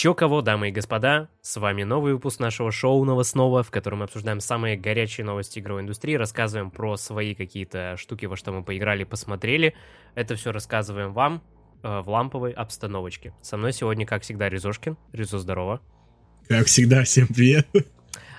Чё кого, дамы и господа, с вами новый выпуск нашего шоу новостного, в котором мы обсуждаем самые горячие новости игровой индустрии, рассказываем про свои какие-то штуки, во что мы поиграли, посмотрели. Это все рассказываем вам э, в ламповой обстановочке. Со мной сегодня, как всегда, Резошкин. Резо, здорово. Как всегда, всем привет.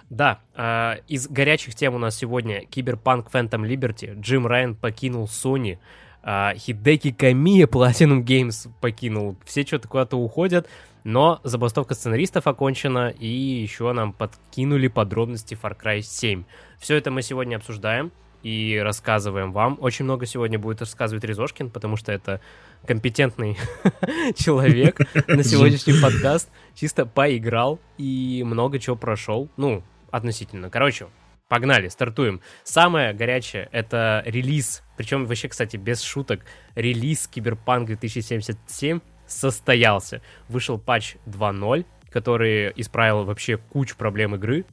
Да, э, из горячих тем у нас сегодня Киберпанк Phantom Liberty, Джим Райан покинул Sony, э, Хидеки Камия Platinum Games покинул, все что-то куда-то уходят, но забастовка сценаристов окончена, и еще нам подкинули подробности Far Cry 7. Все это мы сегодня обсуждаем и рассказываем вам. Очень много сегодня будет рассказывать Резошкин, потому что это компетентный человек на сегодняшний подкаст. Чисто поиграл и много чего прошел. Ну, относительно. Короче, Погнали, стартуем. Самое горячее — это релиз, причем вообще, кстати, без шуток, релиз Киберпанк 2077 состоялся. Вышел патч 2.0, который исправил вообще кучу проблем игры,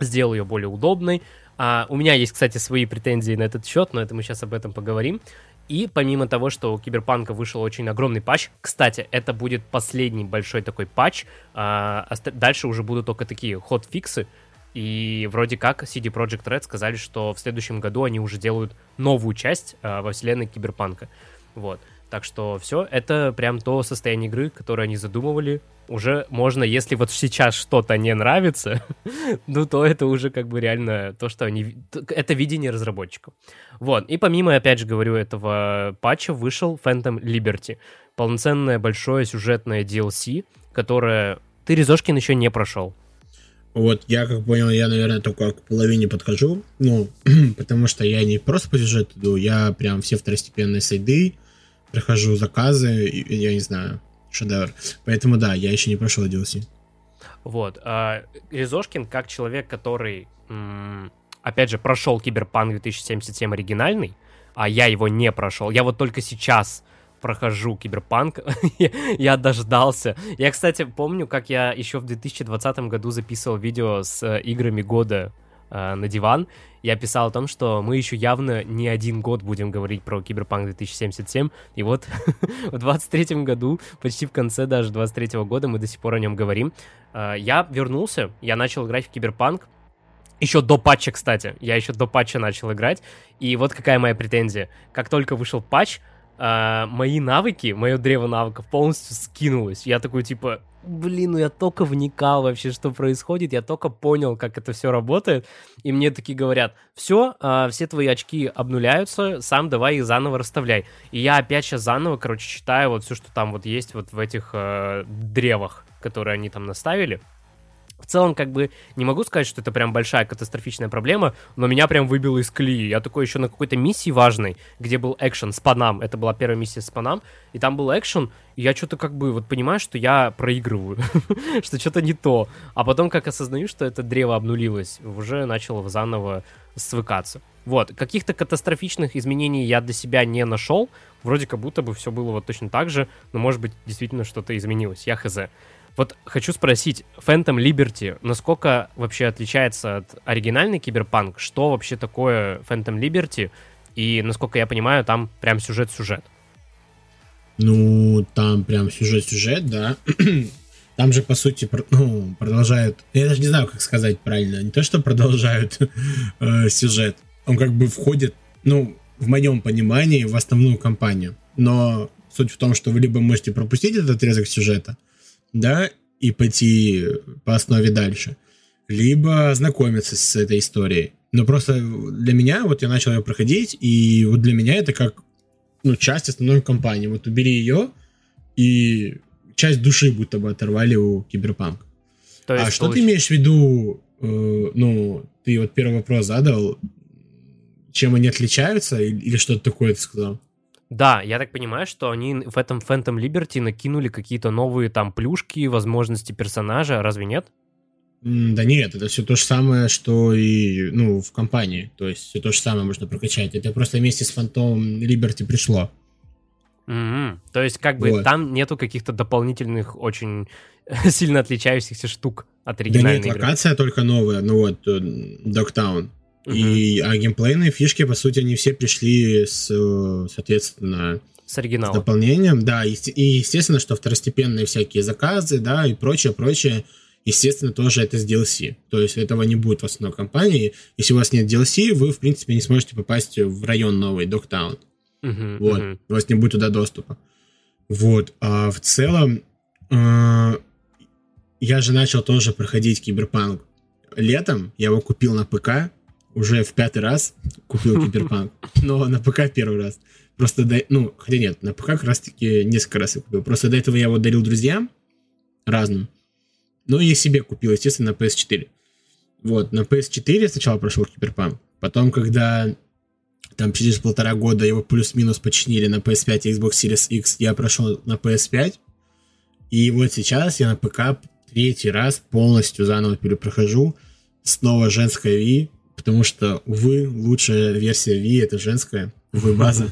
сделал ее более удобной. А, у меня есть, кстати, свои претензии на этот счет, но это мы сейчас об этом поговорим. И помимо того, что у Киберпанка вышел очень огромный патч, кстати, это будет последний большой такой патч, а, дальше уже будут только такие хот-фиксы, и вроде как CD Projekt Red сказали, что в следующем году они уже делают новую часть а, во вселенной Киберпанка. Вот. Так что все, это прям то состояние игры, которое они задумывали. Уже можно, если вот сейчас что-то не нравится, ну то это уже как бы реально то, что они... Это видение разработчиков. Вот, и помимо, опять же говорю, этого патча вышел Phantom Liberty. Полноценное большое сюжетное DLC, которое ты, Резошкин, еще не прошел. Вот, я как понял, я, наверное, только к половине подхожу. Ну, потому что я не просто по сюжету иду, я прям все второстепенные сайды, прохожу заказы, я не знаю, шедевр. Поэтому да, я еще не прошел DLC. Вот. А, Резошкин, как человек, который, опять же, прошел Киберпанк 2077 оригинальный, а я его не прошел. Я вот только сейчас прохожу Киберпанк. я дождался. Я, кстати, помню, как я еще в 2020 году записывал видео с э, играми года э, на диван, я писал о том, что мы еще явно не один год будем говорить про Киберпанк 2077, и вот в 23 году, почти в конце даже 23 -го года мы до сих пор о нем говорим. Э, я вернулся, я начал играть в Киберпанк, еще до патча, кстати. Я еще до патча начал играть. И вот какая моя претензия. Как только вышел патч, э, мои навыки, мое древо навыков полностью скинулось. Я такой, типа, блин, ну я только вникал вообще, что происходит, я только понял, как это все работает, и мне такие говорят, все, э, все твои очки обнуляются, сам давай их заново расставляй. И я опять сейчас заново, короче, читаю вот все, что там вот есть вот в этих э, древах, которые они там наставили. В целом, как бы, не могу сказать, что это прям большая катастрофичная проблема, но меня прям выбило из колеи. Я такой еще на какой-то миссии важной, где был экшен с панам, это была первая миссия с панам, и там был экшен, и я что-то как бы вот понимаю, что я проигрываю, что что-то не то. А потом, как осознаю, что это древо обнулилось, уже начал заново свыкаться. Вот, каких-то катастрофичных изменений я для себя не нашел. Вроде как будто бы все было вот точно так же, но может быть действительно что-то изменилось. Я хз. Вот хочу спросить, Phantom Liberty, насколько вообще отличается от оригинальной Киберпанк? Что вообще такое Phantom Liberty? И, насколько я понимаю, там прям сюжет-сюжет. Ну, там прям сюжет-сюжет, да. Там же, по сути, ну, продолжают... Я даже не знаю, как сказать правильно. Не то, что продолжают э, сюжет. Он как бы входит, ну, в моем понимании, в основную кампанию. Но суть в том, что вы либо можете пропустить этот отрезок сюжета, да, и пойти по основе дальше, либо знакомиться с этой историей. Но просто для меня, вот я начал ее проходить, и вот для меня это как ну, часть основной кампании. Вот убери ее, и часть души будто бы оторвали у Киберпанк. То есть, а что получ... ты имеешь в виду, э, ну, ты вот первый вопрос задал, чем они отличаются, или, или что-то такое ты сказал? Да, я так понимаю, что они в этом Phantom Liberty накинули какие-то новые там плюшки, возможности персонажа, разве нет? Да нет, это все то же самое, что и ну, в компании. То есть все то же самое можно прокачать. Это просто вместе с Phantom Liberty пришло. Mm-hmm. То есть как бы вот. там нету каких-то дополнительных очень сильно отличающихся штук от оригинальной Да нет, игры. локация только новая, ну вот, И, а геймплейные фишки, по сути, они все пришли с, соответственно, С оригинала. С дополнением, да. И, и естественно, что второстепенные всякие заказы, да, и прочее, прочее, естественно, тоже это с DLC. То есть этого не будет в основной компании. Если у вас нет DLC, вы, в принципе, не сможете попасть в район новый, Догтаун. Мгм, Вот. мгм. У вас не будет туда доступа. Вот. А в целом, э, я же начал тоже проходить Киберпанк летом. Я его купил на ПК. Уже в пятый раз купил Киберпанк. Но на ПК первый раз. Просто, до, ну, хотя нет, на ПК как раз-таки несколько раз я купил. Просто до этого я его дарил друзьям разным. Ну и себе купил, естественно, на PS4. Вот, на PS4 сначала прошел Киберпанк. Потом, когда там через полтора года его плюс-минус починили на PS5 и Xbox Series X, я прошел на PS5. И вот сейчас я на ПК третий раз полностью заново перепрохожу. Снова женская Wii, потому что, увы, лучшая версия Wii это женская, увы, база.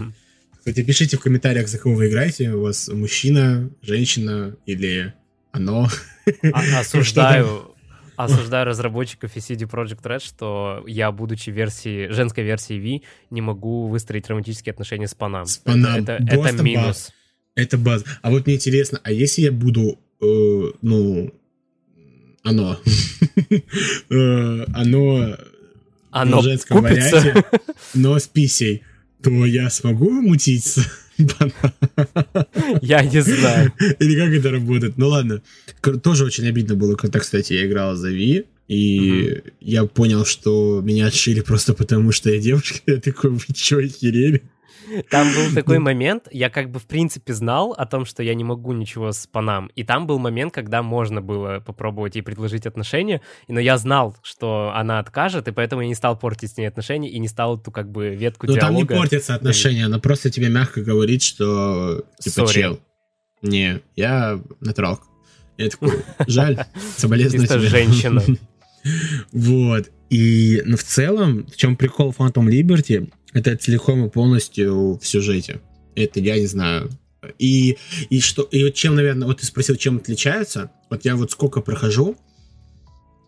Кстати, пишите в комментариях, за кого вы играете. У вас мужчина, женщина или оно. А- Осуждаю, осуждаю разработчиков и CD Projekt Red, что я, будучи версии, женской версией V, не могу выстроить романтические отношения с Панам. С Панам. Это, это- это минус. Это база. А вот мне интересно, а если я буду, э, ну, оно, Э, оно Оно в женском купится. варианте, но с писей, то я смогу мутить с бананом? Я не знаю. Или как это работает? Ну ладно. Тоже очень обидно было, когда, кстати, я играл за Ви, и я понял, что меня отшили просто потому, что я девушка. Я такой, вы чё, охерели? Там был такой момент, я как бы в принципе знал о том, что я не могу ничего с Панам. И там был момент, когда можно было попробовать ей предложить отношения, но я знал, что она откажет, и поэтому я не стал портить с ней отношения и не стал эту как бы ветку Ну там не диалога. портятся отношения, она просто тебе мягко говорит, что типа Сори. чел. Не, я натуралка. Я такой, жаль, соболезную тебе. женщина. Вот. И, ну, в целом, в чем прикол Phantom Liberty, это целиком и полностью в сюжете. Это я не знаю. И, и что, и вот чем, наверное, вот ты спросил, чем отличаются. Вот я вот сколько прохожу,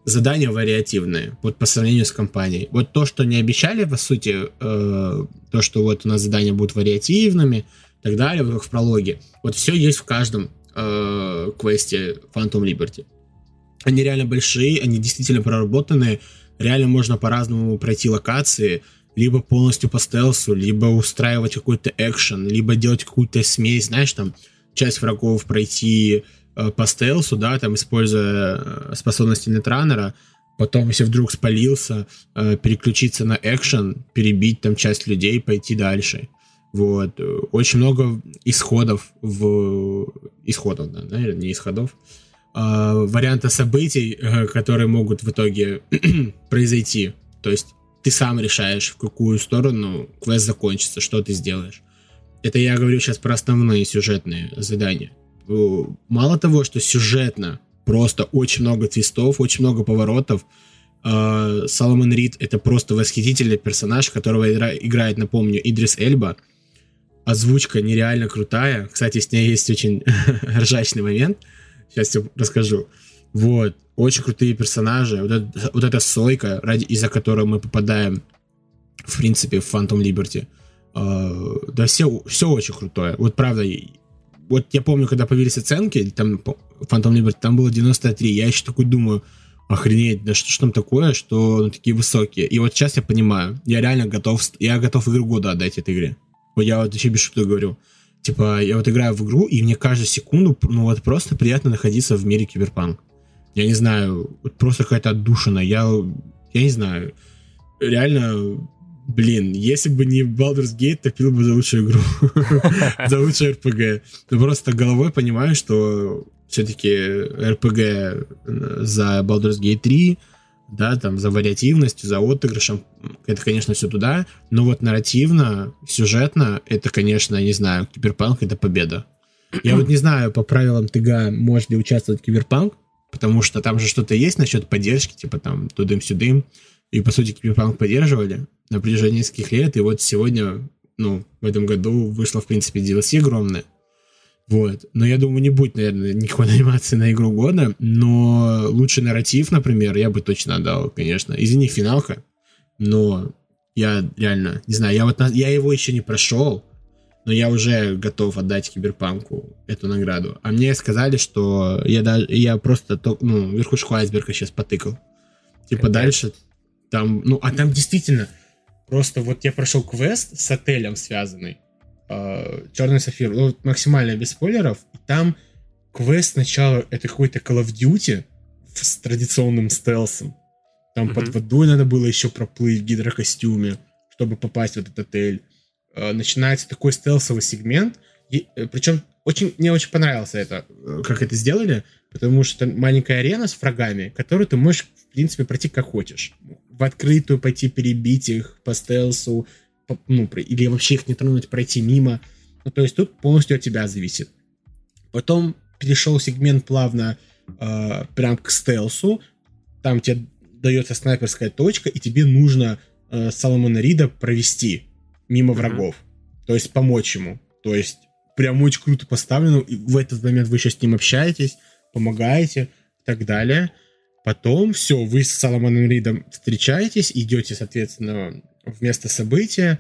задания вариативные, вот по сравнению с компанией. Вот то, что не обещали, по сути, э, то, что вот у нас задания будут вариативными, и так далее, как в прологе. Вот все есть в каждом э, квесте Phantom Liberty. Они реально большие, они действительно проработанные. Реально можно по-разному пройти локации, либо полностью по стелсу, либо устраивать какой-то экшен, либо делать какую-то смесь, знаешь, там, часть врагов пройти э, по стелсу, да, там, используя э, способности нетранера, потом, если вдруг спалился, э, переключиться на экшен, перебить там часть людей, пойти дальше. Вот. Э, Очень много исходов в... Исходов, да, наверное, не исходов. А, варианта событий, э, которые могут в итоге произойти. То есть ты сам решаешь, в какую сторону квест закончится, что ты сделаешь. Это я говорю сейчас про основные сюжетные задания. Э, Мало того, что сюжетно просто очень много твистов, очень много поворотов. Э, Соломон Рид это просто восхитительный персонаж, которого игра- играет, напомню, Идрис Эльба. Озвучка нереально крутая. Кстати, с ней есть очень ржачный момент. Сейчас все расскажу. Вот. Очень крутые персонажи. Вот, вот эта сойка, ради, из-за которой мы попадаем, в принципе, в Phantom Liberty. Э, да все, все очень крутое. Вот правда, вот я помню, когда появились оценки, там Phantom Liberty, там было 93. Я еще такой думаю, охренеть, да что ж там такое, что ну, такие высокие. И вот сейчас я понимаю, я реально готов, я готов игру года отдать этой игре. Вот я вот еще без шуток говорю. Типа, я вот играю в игру, и мне каждую секунду, ну вот просто приятно находиться в мире киберпанк. Я не знаю, просто какая-то отдушина. Я, я не знаю. Реально, блин, если бы не Baldur's Gate, топил бы за лучшую игру. За лучшую RPG. Но просто головой понимаю, что все-таки RPG за Baldur's Gate 3, да, там, за вариативностью, за отыгрышем, это, конечно, все туда, но вот нарративно, сюжетно, это, конечно, не знаю, Киберпанк — это победа. Я вот не знаю, по правилам TGA может ли участвовать Киберпанк, потому что там же что-то есть насчет поддержки, типа там тудым-сюдым, и, по сути, Киберпанк поддерживали на протяжении нескольких лет, и вот сегодня, ну, в этом году вышло, в принципе, DLC огромное, вот. Но я думаю, не будет, наверное, никакой номинации на игру года. Но лучший нарратив, например, я бы точно отдал, конечно. Извини, финалка. Но я реально, не знаю, я вот я его еще не прошел. Но я уже готов отдать Киберпанку эту награду. А мне сказали, что я даже я просто ну, верхушку айсберга сейчас потыкал. Типа Капец. дальше там, ну, а там действительно просто вот я прошел квест с отелем связанный, э, Черный сафир, ну, максимально без спойлеров, и там квест сначала это какой-то Call of Duty с традиционным стелсом. Там mm-hmm. под водой надо было еще проплыть в гидрокостюме, чтобы попасть в этот отель. Э, начинается такой стелсовый сегмент, и, э, причем очень, мне очень понравилось это, э, как это сделали, потому что маленькая арена с врагами, которую ты можешь, в принципе, пройти как хочешь. В открытую пойти перебить их по стелсу, по, ну, или вообще их не тронуть, пройти мимо. Ну, то есть тут полностью от тебя зависит. Потом перешел сегмент плавно э, прям к стелсу. Там тебе дается снайперская точка, и тебе нужно э, Соломона Рида провести мимо mm-hmm. врагов. То есть помочь ему. То есть прям очень круто поставлено. И в этот момент вы еще с ним общаетесь, помогаете и так далее. Потом все, вы с Соломоном Ридом встречаетесь, идете, соответственно, в место события.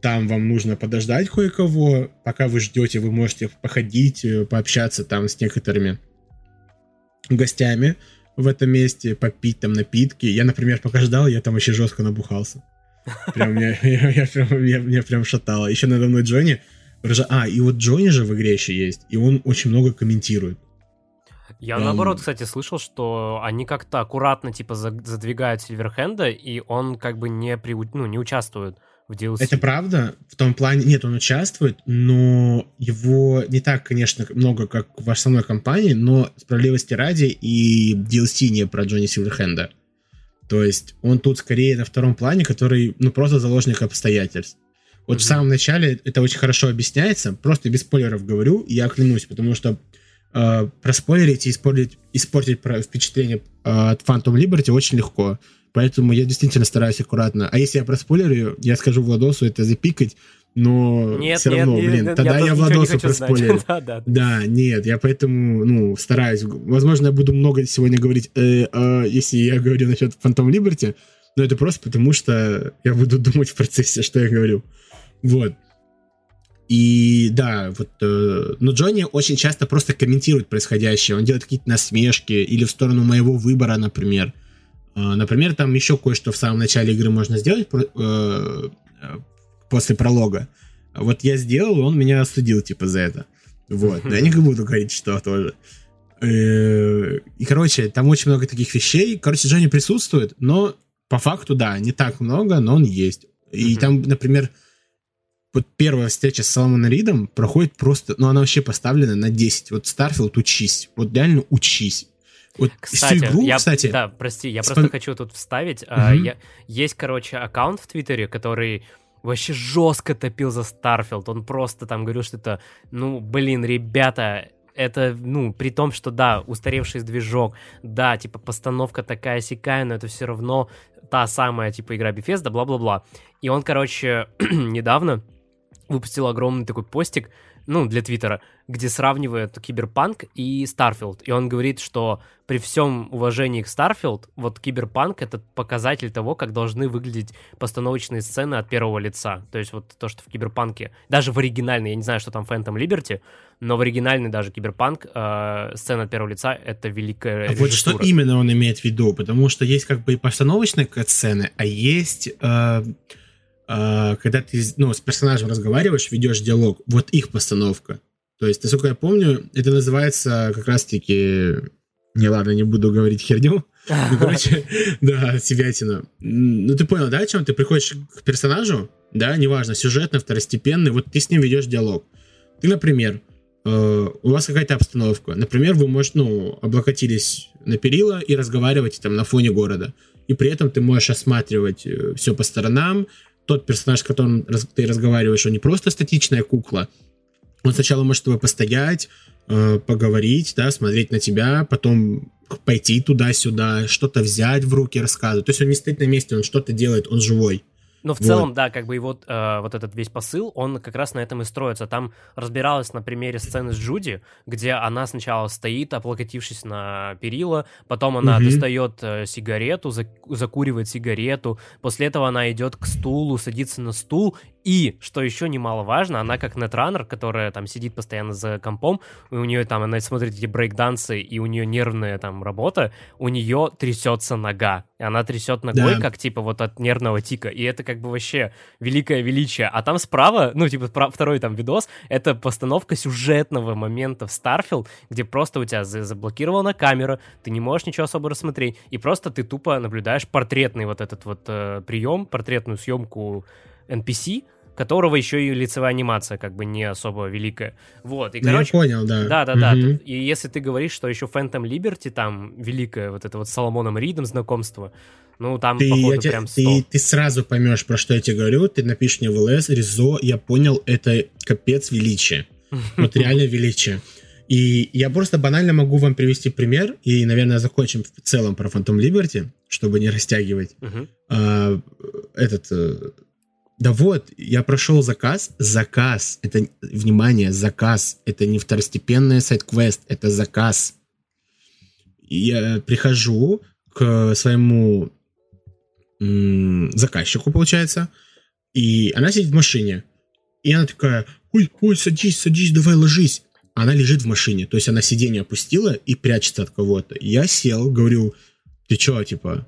Там вам нужно подождать кое-кого. Пока вы ждете, вы можете походить, э, пообщаться там с некоторыми гостями в этом месте, попить там напитки. Я, например, пока ждал, я там вообще жестко набухался. Прям меня, я, я, прям, я, меня прям шатало. Еще надо мной Джонни. А, и вот Джонни же в игре еще есть, и он очень много комментирует. Я um... наоборот, кстати, слышал, что они как-то аккуратно типа задвигают Сильверхенда, и он как бы не, при... ну, не участвует в DLC. Это правда? В том плане, нет, он участвует, но его не так, конечно, много, как в основной компании, но справедливости ради и DLC не про Джонни Сильверхенда. То есть он тут скорее на втором плане, который, ну, просто заложник обстоятельств. Вот mm-hmm. в самом начале это очень хорошо объясняется, просто без спойлеров говорю, я клянусь, потому что э, проспойлерить и испортить, испортить впечатление э, от Phantom Liberty очень легко. Поэтому я действительно стараюсь аккуратно. А если я проспойлерю, я скажу Владосу это запикать, но нет, все равно, нет, блин, нет, тогда я, я Владосу проспойлерю. да, да. да, нет, я поэтому, ну, стараюсь. Возможно, я буду много сегодня говорить, э, э, если я говорю насчет Phantom Liberty, но это просто потому, что я буду думать в процессе, что я говорю. Вот. И да, вот, э, но Джонни очень часто просто комментирует происходящее. Он делает какие-то насмешки или в сторону моего выбора, например. Э, например, там еще кое-что в самом начале игры можно сделать э, после пролога. Вот я сделал, он меня осудил, типа, за это. Вот. Я не буду говорить, что тоже. Э, и, короче, там очень много таких вещей. Короче, Джонни присутствует, но по факту, да, не так много, но он есть. И там, например, вот первая встреча с Соломоном Ридом проходит просто, ну, она вообще поставлена на 10. Вот Starfield учись, вот реально учись. Вот кстати, всю игру, я, кстати... Да, прости, я спом... просто хочу тут вставить. Угу. А, я, есть, короче, аккаунт в Твиттере, который вообще жестко топил за Starfield. Он просто там говорил, что это, ну, блин, ребята, это, ну, при том, что, да, устаревший движок, да, типа, постановка такая сякая, но это все равно та самая, типа, игра Bethesda, бла-бла-бла. И он, короче, недавно выпустил огромный такой постик, ну, для Твиттера, где сравнивает Киберпанк и Starfield. И он говорит, что при всем уважении к Starfield, вот Киберпанк — это показатель того, как должны выглядеть постановочные сцены от первого лица. То есть вот то, что в Киберпанке, даже в оригинальной, я не знаю, что там Phantom Liberty, но в оригинальной даже Киберпанк э, сцена от первого лица — это великая а Вот что именно он имеет в виду? Потому что есть как бы и постановочные сцены, а есть... Э когда ты ну, с персонажем разговариваешь, ведешь диалог, вот их постановка. То есть, насколько я помню, это называется как раз-таки... Не, ладно, не буду говорить херню. Ну, короче, да, себятина. Ну, ты понял, да, о чем? Ты приходишь к персонажу, да, неважно, сюжетно, второстепенный, вот ты с ним ведешь диалог. Ты, например, э, у вас какая-то обстановка. Например, вы, можете, ну, облокотились на перила и разговариваете там на фоне города. И при этом ты можешь осматривать э, все по сторонам, тот персонаж, с которым ты разговариваешь, он не просто статичная кукла. Он сначала может с тобой постоять, э, поговорить, да, смотреть на тебя, потом пойти туда-сюда, что-то взять в руки, рассказывать. То есть он не стоит на месте, он что-то делает, он живой. Но в вот. целом, да, как бы и вот, э, вот этот весь посыл, он как раз на этом и строится. Там разбиралась на примере сцены с Джуди, где она сначала стоит, облокотившись на перила, потом она угу. достает э, сигарету, зак- закуривает сигарету, после этого она идет к стулу, садится на стул И, что еще немаловажно, она как нетранер, которая там сидит постоянно за компом, и у нее там, она смотрит эти брейкдансы, и у нее нервная там работа, у нее трясется нога. И она трясет ногой, да. как типа вот от нервного тика. И это как бы вообще великое величие. А там справа, ну типа второй там видос, это постановка сюжетного момента в Starfield, где просто у тебя заблокирована камера, ты не можешь ничего особо рассмотреть, и просто ты тупо наблюдаешь портретный вот этот вот э, прием, портретную съемку NPC, которого еще и лицевая анимация как бы не особо великая. Вот, и, ну, короче... Я понял, да. Да-да-да, угу. и если ты говоришь, что еще Phantom Liberty там великая, вот это вот с Соломоном Ридом знакомство, ну, там, ты, походу, я прям 100. Ты, ты сразу поймешь, про что я тебе говорю, ты напишешь мне в ЛС, Ризо, я понял, это капец величие. Вот реально величие. И я просто банально могу вам привести пример, и, наверное, закончим в целом про Phantom Liberty, чтобы не растягивать. Uh-huh. А, этот э, да вот, я прошел заказ. Заказ. Это, внимание, заказ. Это не второстепенный сайт-квест, это заказ. Я прихожу к своему м- заказчику, получается, и она сидит в машине. И она такая, ой, ой, садись, садись, давай ложись. Она лежит в машине, то есть она сиденье опустила и прячется от кого-то. Я сел, говорю, ты чё, типа,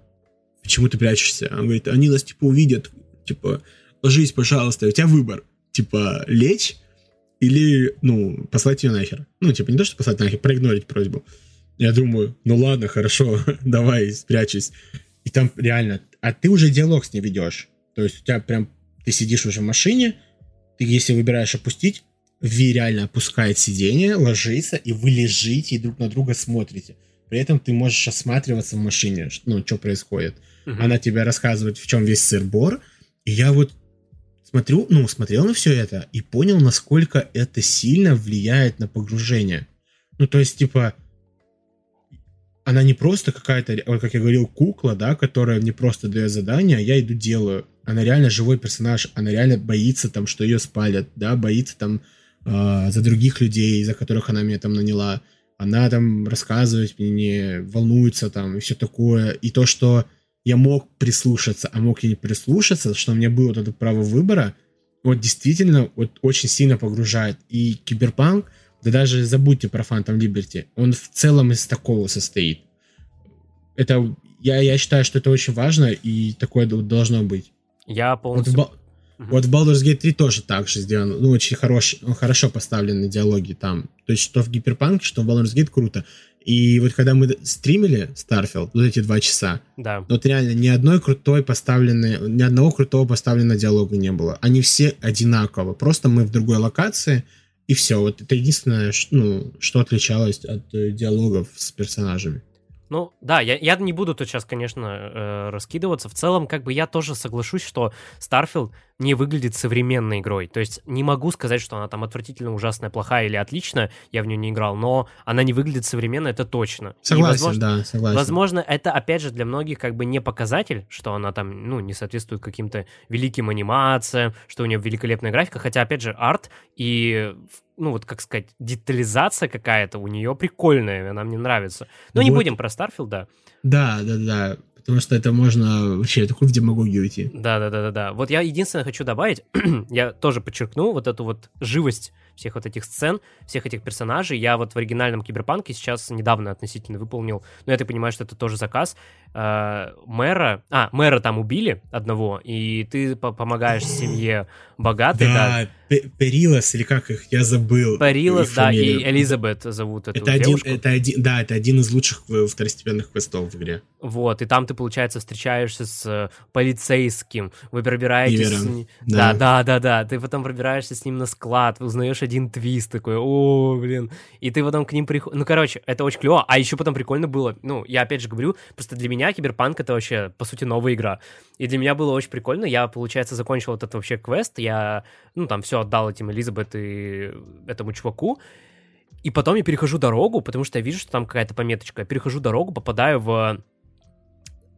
почему ты прячешься? Она говорит, они нас, типа, увидят, типа, ложись, пожалуйста, у тебя выбор. Типа, лечь или, ну, послать ее нахер. Ну, типа, не то, что послать нахер, проигнорить просьбу. Я думаю, ну ладно, хорошо, давай, спрячусь. И там реально, а ты уже диалог с ней ведешь. То есть у тебя прям, ты сидишь уже в машине, ты если выбираешь опустить, Ви реально опускает сиденье, ложится, и вы лежите и друг на друга смотрите. При этом ты можешь осматриваться в машине, ну, что происходит. Uh-huh. Она тебе рассказывает, в чем весь сыр-бор. И я вот смотрю, ну, смотрел на все это и понял, насколько это сильно влияет на погружение. Ну, то есть, типа, она не просто какая-то, как я говорил, кукла, да, которая мне просто дает задание, а я иду делаю. Она реально живой персонаж, она реально боится там, что ее спалят, да, боится там э, за других людей, за которых она меня там наняла. Она там рассказывает мне, волнуется там и все такое. И то, что я мог прислушаться, а мог и не прислушаться, что у меня было вот это право выбора, вот действительно вот очень сильно погружает. И Киберпанк, да даже забудьте про Phantom Liberty, он в целом из такого состоит. Это, я, я считаю, что это очень важно, и такое должно быть. Я полностью... Вот в, вот в Baldur's Gate 3 тоже так же сделано. Ну, очень хорош, хорошо поставлены диалоги там. То есть, что в Гиперпанк, что в Baldur's Gate круто. И вот когда мы стримили Starfield, вот эти два часа, да. вот реально ни одной крутой поставленной, ни одного крутого поставленного диалога не было. Они все одинаково. Просто мы в другой локации, и все. Вот это единственное, ну, что отличалось от э, диалогов с персонажами. Ну, да, я, я не буду тут сейчас, конечно, э, раскидываться. В целом, как бы я тоже соглашусь, что Starfield не выглядит современной игрой. То есть не могу сказать, что она там отвратительно, ужасная, плохая или отличная, я в нее не играл, но она не выглядит современно, это точно. Согласен, И, возможно, да, согласен. Возможно, это, опять же, для многих как бы не показатель, что она там, ну, не соответствует каким-то великим анимациям, что у нее великолепная графика, хотя, опять же, арт и ну вот как сказать, детализация какая-то у нее прикольная, она мне нравится. Но вот. не будем про Starfield, да. Да, да, да. Потому что это можно вообще такую в демагогию уйти. Да, да, да, да, да. Вот я единственное хочу добавить, я тоже подчеркну вот эту вот живость всех вот этих сцен, всех этих персонажей. Я вот в оригинальном Киберпанке сейчас недавно относительно выполнил, но я так понимаю, что это тоже заказ, э, мэра, а, мэра там убили одного, и ты помогаешь семье богатой, да. да. Перилос, или как их, я забыл. Перилос, да, и Элизабет зовут эту это девушку. Один, это один, да, это один из лучших второстепенных квестов в игре. Вот, и там ты, получается, встречаешься с э, полицейским, вы пробираетесь... С... Да. да, да, да, да, ты потом пробираешься с ним на склад, узнаешь один твист такой, о, блин, и ты потом к ним приходишь... Ну, короче, это очень клево, а еще потом прикольно было, ну, я опять же говорю, просто для меня Киберпанк это вообще, по сути, новая игра, и для меня было очень прикольно, я, получается, закончил вот этот вообще квест, я, ну, там все отдал этим Элизабет и этому чуваку, и потом я перехожу дорогу, потому что я вижу, что там какая-то пометочка. Я перехожу дорогу, попадаю в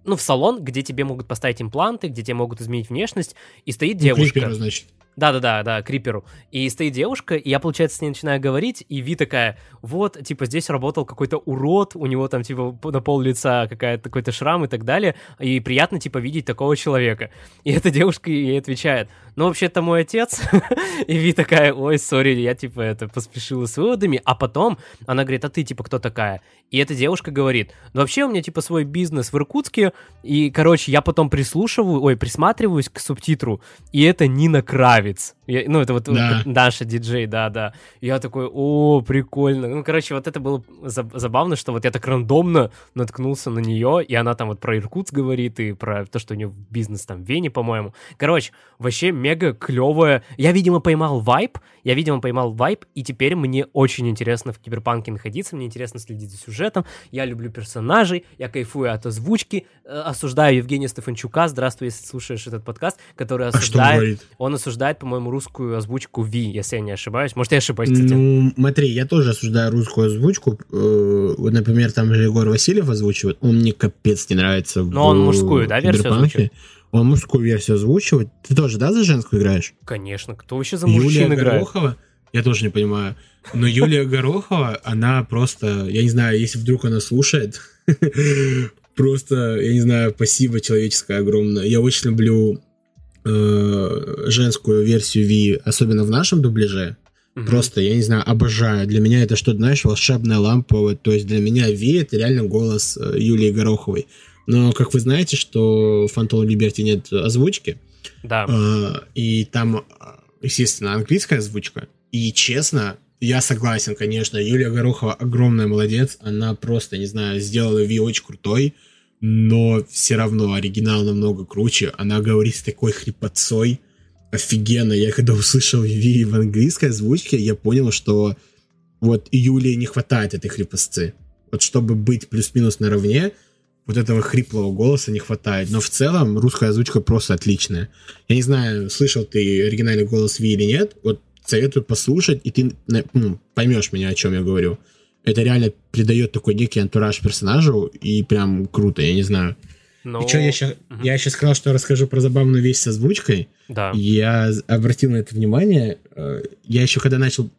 ну, в салон, где тебе могут поставить импланты, где тебе могут изменить внешность, и стоит девушка. Клипера, значит. Да-да-да, да, Криперу. И стоит девушка, и я, получается, с ней начинаю говорить, и Ви такая, вот, типа, здесь работал какой-то урод, у него там, типа, на пол лица какая-то, какой-то шрам и так далее, и приятно, типа, видеть такого человека. И эта девушка ей отвечает, ну, вообще, это мой отец. и Ви такая, ой, сори, я, типа, это, поспешила с выводами. А потом она говорит, а ты, типа, кто такая? И эта девушка говорит, ну, вообще, у меня, типа, свой бизнес в Иркутске, и, короче, я потом прислушиваю, ой, присматриваюсь к субтитру, и это Нина Кравец. Я, ну, это вот да. наша диджей, да-да. Я такой, о, прикольно. Ну, короче, вот это было забавно, что вот я так рандомно наткнулся на нее, и она там вот про Иркутск говорит, и про то, что у нее бизнес там в Вене, по-моему. Короче, вообще мега клевая. Я, видимо, поймал вайп, я, видимо, поймал вайп, и теперь мне очень интересно в Киберпанке находиться, мне интересно следить за сюжетом, я люблю персонажей, я кайфую от озвучки, э, осуждаю Евгения Стефанчука, здравствуй, если слушаешь этот подкаст, который осуждает, а он осуждает, по-моему, русскую озвучку Ви, если я не ошибаюсь. Может, я ошибаюсь, кстати. Ну, смотри, я тоже осуждаю русскую озвучку. Э, вот, например, там же Егор Васильев озвучивает. Он мне капец не нравится. Но он мужскую, да, версию озвучивает? Он мужскую версию озвучивает. Ты тоже, да, за женскую играешь? Конечно. Кто вообще за мужчин Юлия играет? Горохова, я тоже не понимаю. Но Юлия Горохова, она просто, я не знаю, если вдруг она слушает, просто, я не знаю, спасибо человеческое огромное. Я очень люблю э, женскую версию Ви, особенно в нашем дубляже. Угу. Просто, я не знаю, обожаю. Для меня это что-то, знаешь, волшебная лампа. Вот, то есть для меня Ви это реально голос э, Юлии Гороховой. Но, как вы знаете, что в Phantom Liberty нет озвучки. Да. Э, и там, естественно, английская озвучка. И честно, я согласен, конечно, Юлия Горохова огромная молодец. Она просто, не знаю, сделала Ви очень крутой но все равно оригинал намного круче. Она говорит с такой хрипотцой. Офигенно. Я когда услышал Ви в английской озвучке, я понял, что вот Юлии не хватает этой хрипотцы. Вот чтобы быть плюс-минус наравне, вот этого хриплого голоса не хватает. Но в целом русская озвучка просто отличная. Я не знаю, слышал ты оригинальный голос Ви или нет. Вот советую послушать, и ты ну, поймешь меня, о чем я говорю это реально придает такой некий антураж персонажу, и прям круто, я не знаю. Но... И что, я сейчас, угу. я сейчас сказал, что расскажу про забавную вещь с озвучкой. Да. Я обратил на это внимание. Э, я еще когда начал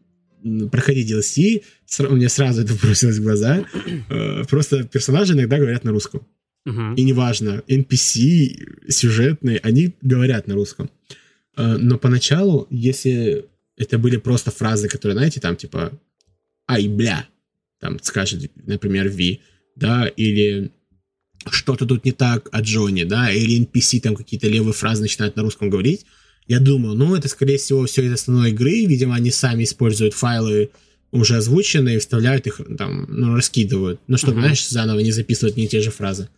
проходить DLC, мне сразу это бросилось в глаза. Э, просто персонажи иногда говорят на русском. Угу. И неважно, NPC, сюжетные, они говорят на русском. Э, но поначалу, если это были просто фразы, которые, знаете, там типа «Ай, бля», там скажет, например, Ви, да, или что-то тут не так от Джонни, да, или NPC там какие-то левые фразы начинают на русском говорить, я думаю, ну, это, скорее всего, все из основной игры, видимо, они сами используют файлы уже озвученные, вставляют их, там, ну, раскидывают, ну, чтобы, uh-huh. знаешь, заново не записывать не те же фразы.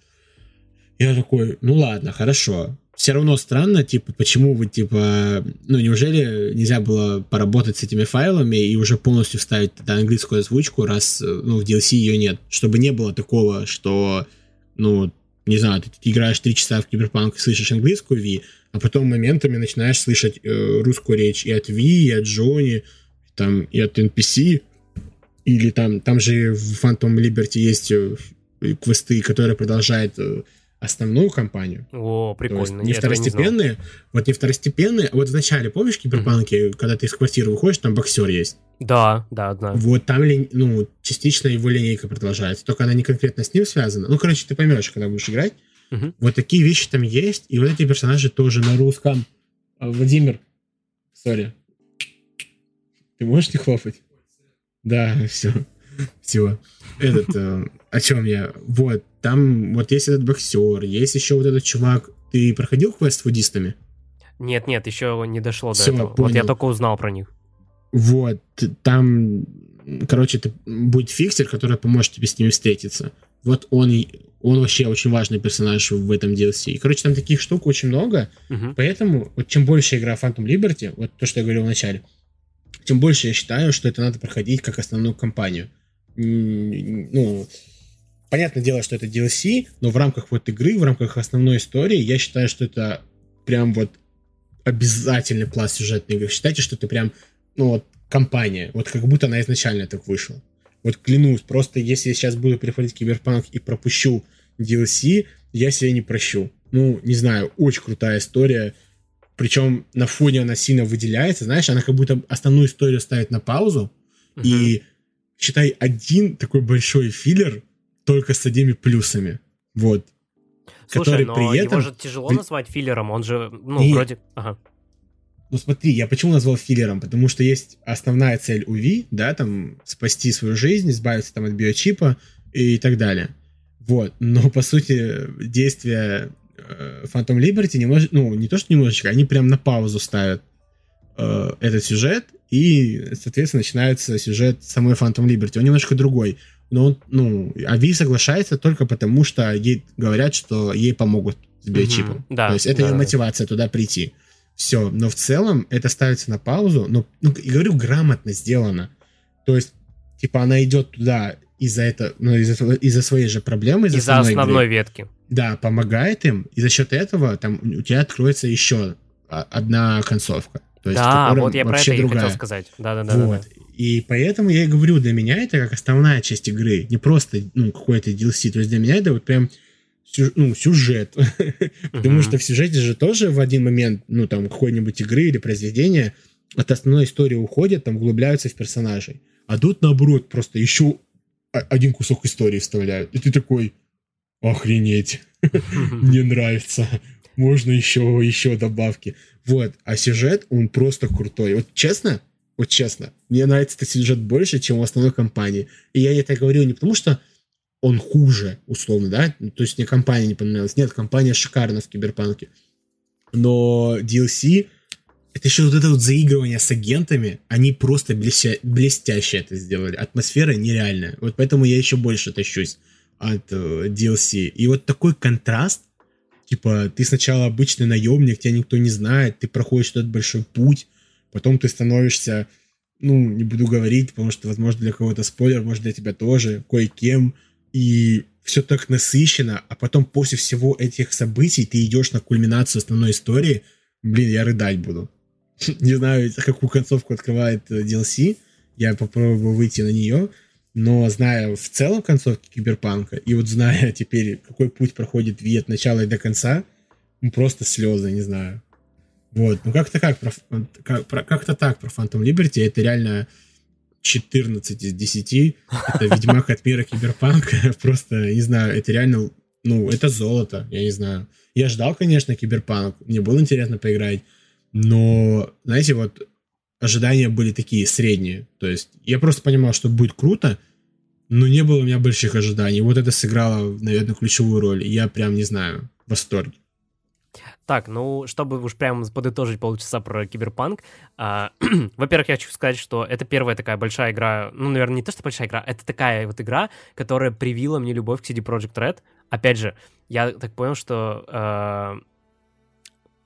Я такой, ну, ладно, хорошо все равно странно, типа, почему вы, типа, ну, неужели нельзя было поработать с этими файлами и уже полностью вставить тогда английскую озвучку, раз, ну, в DLC ее нет, чтобы не было такого, что, ну, не знаю, ты, ты играешь три часа в Киберпанк и слышишь английскую Ви, а потом моментами начинаешь слышать э, русскую речь и от Ви, и от Джонни, там, и от NPC, или там, там же в Phantom Liberty есть э, квесты, которые продолжают э, основную кампанию. О, прикольно. не второстепенные, не вот не второстепенные, вот в начале, помнишь, в Киберпанке, mm-hmm. когда ты из квартиры выходишь, там боксер есть? Да, да, да. Вот там, ну, частично его линейка продолжается, только она не конкретно с ним связана. Ну, короче, ты поймешь, когда будешь играть. Mm-hmm. Вот такие вещи там есть, и вот эти персонажи тоже на русском. А, Владимир, сори. Ты можешь не хлопать? Да, все. Все. Этот, э, о чем я? Вот, там вот есть этот боксер, есть еще вот этот чувак. Ты проходил квест с фудистами? Нет, нет, еще не дошло Все, до этого. Понял. Вот я только узнал про них. Вот, там, короче, это будет фиксер, который поможет тебе с ними встретиться. Вот он, он вообще очень важный персонаж в этом DLC. И, короче, там таких штук очень много, угу. поэтому вот чем больше игра Phantom Liberty, вот то, что я говорил в начале, тем больше я считаю, что это надо проходить как основную кампанию. Ну, понятное дело, что это DLC, но в рамках вот игры, в рамках основной истории, я считаю, что это прям вот обязательный пласт сюжетной игры. Считайте, что это прям, ну вот, компания. Вот как будто она изначально так вышла. Вот клянусь, просто если я сейчас буду переходить Киберпанк и пропущу DLC, я себе не прощу. Ну, не знаю, очень крутая история. причем на фоне она сильно выделяется, знаешь, она как будто основную историю ставит на паузу, угу. и считай один такой большой филлер только с одними плюсами. Вот. Слушай, но при этом... его же тяжело назвать филлером, он же, ну, и... вроде... Ага. Ну смотри, я почему назвал филлером? Потому что есть основная цель у Ви, да, там, спасти свою жизнь, избавиться там от биочипа и так далее. Вот, но по сути действия э, Phantom Liberty немножечко, ну, не то что немножечко, они прям на паузу ставят э, этот сюжет, и, соответственно, начинается сюжет самой Phantom Liberty. Он немножко другой. Но он, ну, а Ви соглашается только потому, что ей говорят, что ей помогут с биочипом. Mm-hmm, да, То есть это да, ее мотивация туда прийти. Все. Но в целом это ставится на паузу. Но, ну, и говорю, грамотно сделано. То есть, типа, она идет туда из-за это, ну, из-за, из-за своей же проблемы, из-за, из-за основной, основной ветки. Да, помогает им, и за счет этого там у тебя откроется еще одна концовка. То есть, да, вот я про это другая. и хотел сказать. Да-да-да. Вот. Да, да. И поэтому я и говорю, для меня это как основная часть игры, не просто ну, какой-то DLC. То есть для меня это вот прям ну, сюжет. Потому что в сюжете же тоже в один момент, ну, там, какой-нибудь игры или произведения от основной истории уходят, там, углубляются в персонажей. А тут, наоборот, просто еще один кусок истории вставляют. И ты такой, охренеть, мне нравится. Можно еще, еще добавки. Вот, а сюжет, он просто крутой. Вот честно, вот честно, мне нравится этот сюжет больше, чем у основной компании. И я это говорю не потому, что он хуже, условно, да? То есть мне компания не понравилась. Нет, компания шикарна в Киберпанке. Но DLC это еще вот это вот заигрывание с агентами, они просто блестя... блестяще это сделали. Атмосфера нереальная. Вот поэтому я еще больше тащусь от э, DLC. И вот такой контраст, типа, ты сначала обычный наемник, тебя никто не знает, ты проходишь этот большой путь, потом ты становишься, ну, не буду говорить, потому что, возможно, для кого-то спойлер, может, для тебя тоже, кое-кем, и все так насыщенно, а потом после всего этих событий ты идешь на кульминацию основной истории, блин, я рыдать буду. Не знаю, какую концовку открывает э, DLC. Я попробую выйти на нее. Но зная в целом концовки Киберпанка, и вот зная теперь, какой путь проходит Ви от начала и до конца, ну, просто слезы, не знаю. Вот, ну как-то как, про, как, про, как-то так про Phantom Liberty, это реально 14 из 10, это Ведьмак от мира Киберпанка, просто, не знаю, это реально, ну, это золото, я не знаю. Я ждал, конечно, Киберпанк, мне было интересно поиграть, но, знаете, вот ожидания были такие средние. То есть я просто понимал, что будет круто, но не было у меня больших ожиданий. Вот это сыграло, наверное, ключевую роль. Я прям, не знаю, в восторге. Так, ну, чтобы уж прям подытожить полчаса про Киберпанк, а, во-первых, я хочу сказать, что это первая такая большая игра, ну, наверное, не то, что большая игра, это такая вот игра, которая привила мне любовь к CD Projekt Red. Опять же, я так понял, что... Э,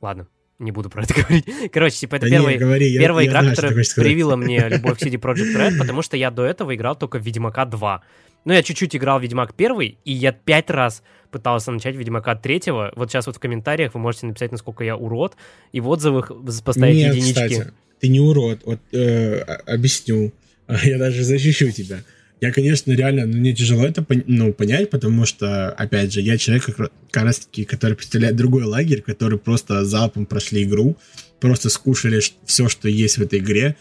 ладно, не буду про это говорить. Короче, типа, это да первая, не, говори, первая я, игра, я знаю, которая привила мне любовь к CD Projekt Red, потому что я до этого играл только в Ведьмака 2. Ну, я чуть-чуть играл в Ведьмак 1, и я пять раз пытался начать Ведьмака 3. Вот сейчас вот в комментариях вы можете написать, насколько я урод, и в отзывах поставить Нет, единички. Кстати, ты не урод, вот э, объясню. Я даже защищу тебя. Я, конечно, реально, ну, мне тяжело это ну, понять, потому что, опять же, я человек, как, как раз таки, который представляет другой лагерь, который просто залпом прошли игру, просто скушали все, что есть в этой игре,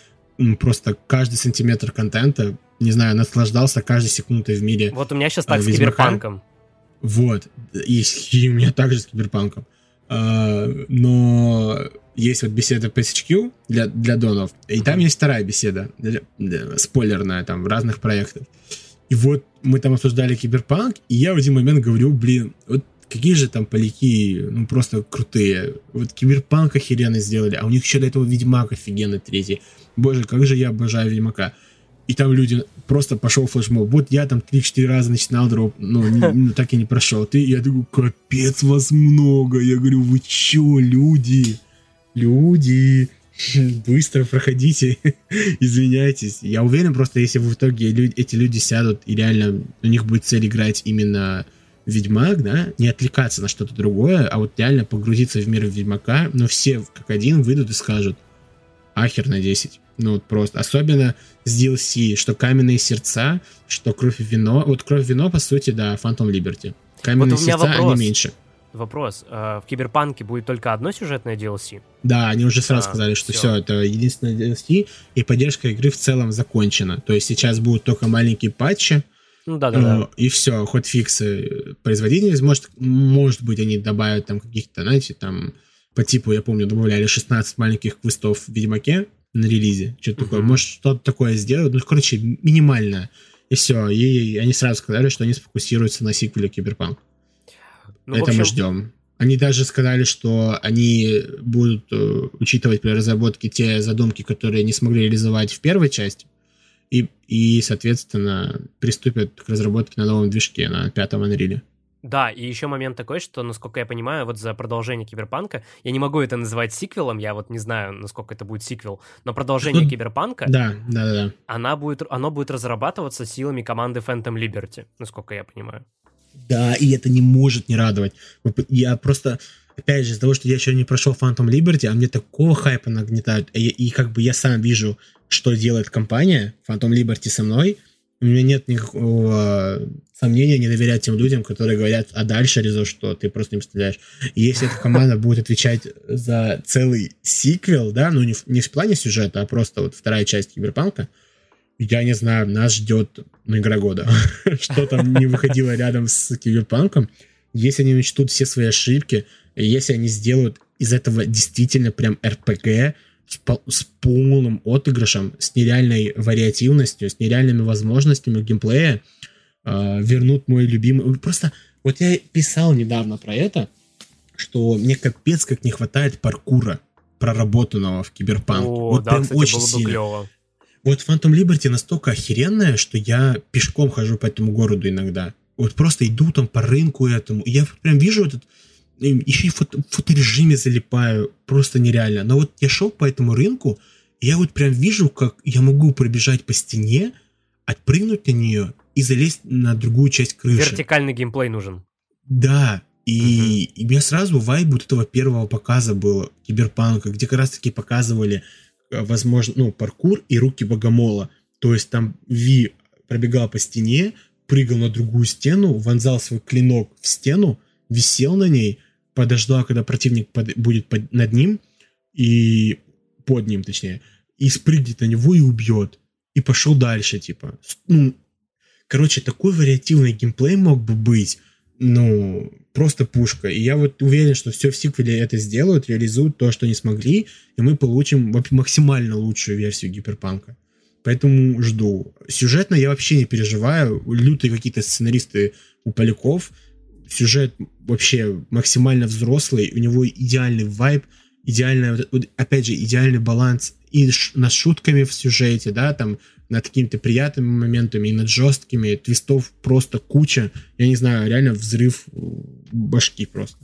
просто каждый сантиметр контента, не знаю, наслаждался каждой секундой в мире. Вот у меня сейчас так а, с Киберпанком. Вот, и, и у меня также с Киберпанком. А, но есть вот беседа PSHQ для, для донов, и там есть вторая беседа, для, для, спойлерная, там, в разных проектах. И вот мы там обсуждали Киберпанк, и я в один момент говорю, блин, вот какие же там поляки, ну, просто крутые. Вот Киберпанк охеренно сделали, а у них еще до этого Ведьмак офигенный третий. Боже, как же я обожаю Ведьмака. И там люди просто пошел флешмоб. Вот я там 3-4 раза начинал, дропал, но не, ну, так и не прошел. Ты, я думаю, капец вас много. Я говорю, вы чё, люди? Люди, быстро проходите, извиняйтесь. Я уверен, просто если в итоге эти люди сядут и реально у них будет цель играть именно Ведьмак, да, не отвлекаться на что-то другое, а вот реально погрузиться в мир Ведьмака, но все как один выйдут и скажут, ахер на 10. Ну вот просто. Особенно с DLC, что Каменные Сердца, что Кровь и Вино. Вот Кровь и Вино, по сути, да, Phantom Liberty. Каменные вот Сердца, вопрос. они меньше. Вопрос. Э, в Киберпанке будет только одно сюжетное DLC? Да, они уже сразу а, сказали, что все. все, это единственное DLC, и поддержка игры в целом закончена. То есть сейчас будут только маленькие патчи, ну да, да, да. И все, хоть фиксы производительность, может, может быть, они добавят там каких-то, знаете, там по типу, я помню, добавляли 16 маленьких квестов в Ведьмаке на релизе, что-то uh-huh. такое, может, что-то такое сделают, ну, короче, минимальное. И все, и они сразу сказали, что они сфокусируются на сиквеле Киберпанк. Ну, Это общем... мы ждем. Они даже сказали, что они будут э, учитывать при разработке те задумки, которые не смогли реализовать в первой части, и, и соответственно, приступят к разработке на новом движке, на пятом Unreal. Да, и еще момент такой, что, насколько я понимаю, вот за продолжение Киберпанка, я не могу это называть сиквелом, я вот не знаю, насколько это будет сиквел, но продолжение ну, Киберпанка, да, да, да. Она будет, оно будет разрабатываться силами команды Phantom Liberty, насколько я понимаю. Да, и это не может не радовать. Я просто, опять же, из-за того, что я еще не прошел Phantom Liberty, а мне такого хайпа нагнетают, и, и как бы я сам вижу, что делает компания Phantom Liberty со мной, у меня нет никакого сомнения не доверять тем людям, которые говорят, а дальше Резо, что ты просто не представляешь. И если эта команда будет отвечать за целый сиквел, да, ну не в, не в плане сюжета, а просто вот вторая часть Киберпанка, я не знаю, нас ждет ну, игра года. Что там не выходило рядом с Киберпанком. Если они учтут все свои ошибки, если они сделают из этого действительно прям РПГ, с, с полным отыгрышем, с нереальной вариативностью, с нереальными возможностями геймплея, э, вернут мой любимый... Просто вот я писал недавно про это, что мне капец как не хватает паркура проработанного в Киберпанк. О, вот да, прям кстати, очень было сильно. Бы клево. Вот Phantom Liberty настолько охеренная, что я пешком хожу по этому городу иногда. Вот просто иду там по рынку этому. И я прям вижу этот еще и в фото, фоторежиме залипаю, просто нереально. Но вот я шел по этому рынку, и я вот прям вижу, как я могу пробежать по стене, отпрыгнуть на нее и залезть на другую часть крыши. Вертикальный геймплей нужен. Да, и, угу. и меня сразу вайб вот этого первого показа было, Киберпанка, где как раз-таки показывали, э, возможно, ну, паркур и руки богомола. То есть там Ви пробегал по стене, прыгал на другую стену, вонзал свой клинок в стену, висел на ней, подождал, когда противник под, будет под, над ним, и под ним, точнее, и спрыгнет на него и убьет. И пошел дальше, типа. Ну, короче, такой вариативный геймплей мог бы быть, ну, просто пушка. И я вот уверен, что все в сиквеле это сделают, реализуют то, что не смогли, и мы получим максимально лучшую версию гиперпанка. Поэтому жду. Сюжетно я вообще не переживаю. Лютые какие-то сценаристы у Поляков сюжет вообще максимально взрослый, у него идеальный вайб, идеальный, опять же, идеальный баланс и над шутками в сюжете, да, там, над какими-то приятными моментами, и над жесткими, твистов просто куча, я не знаю, реально взрыв башки просто.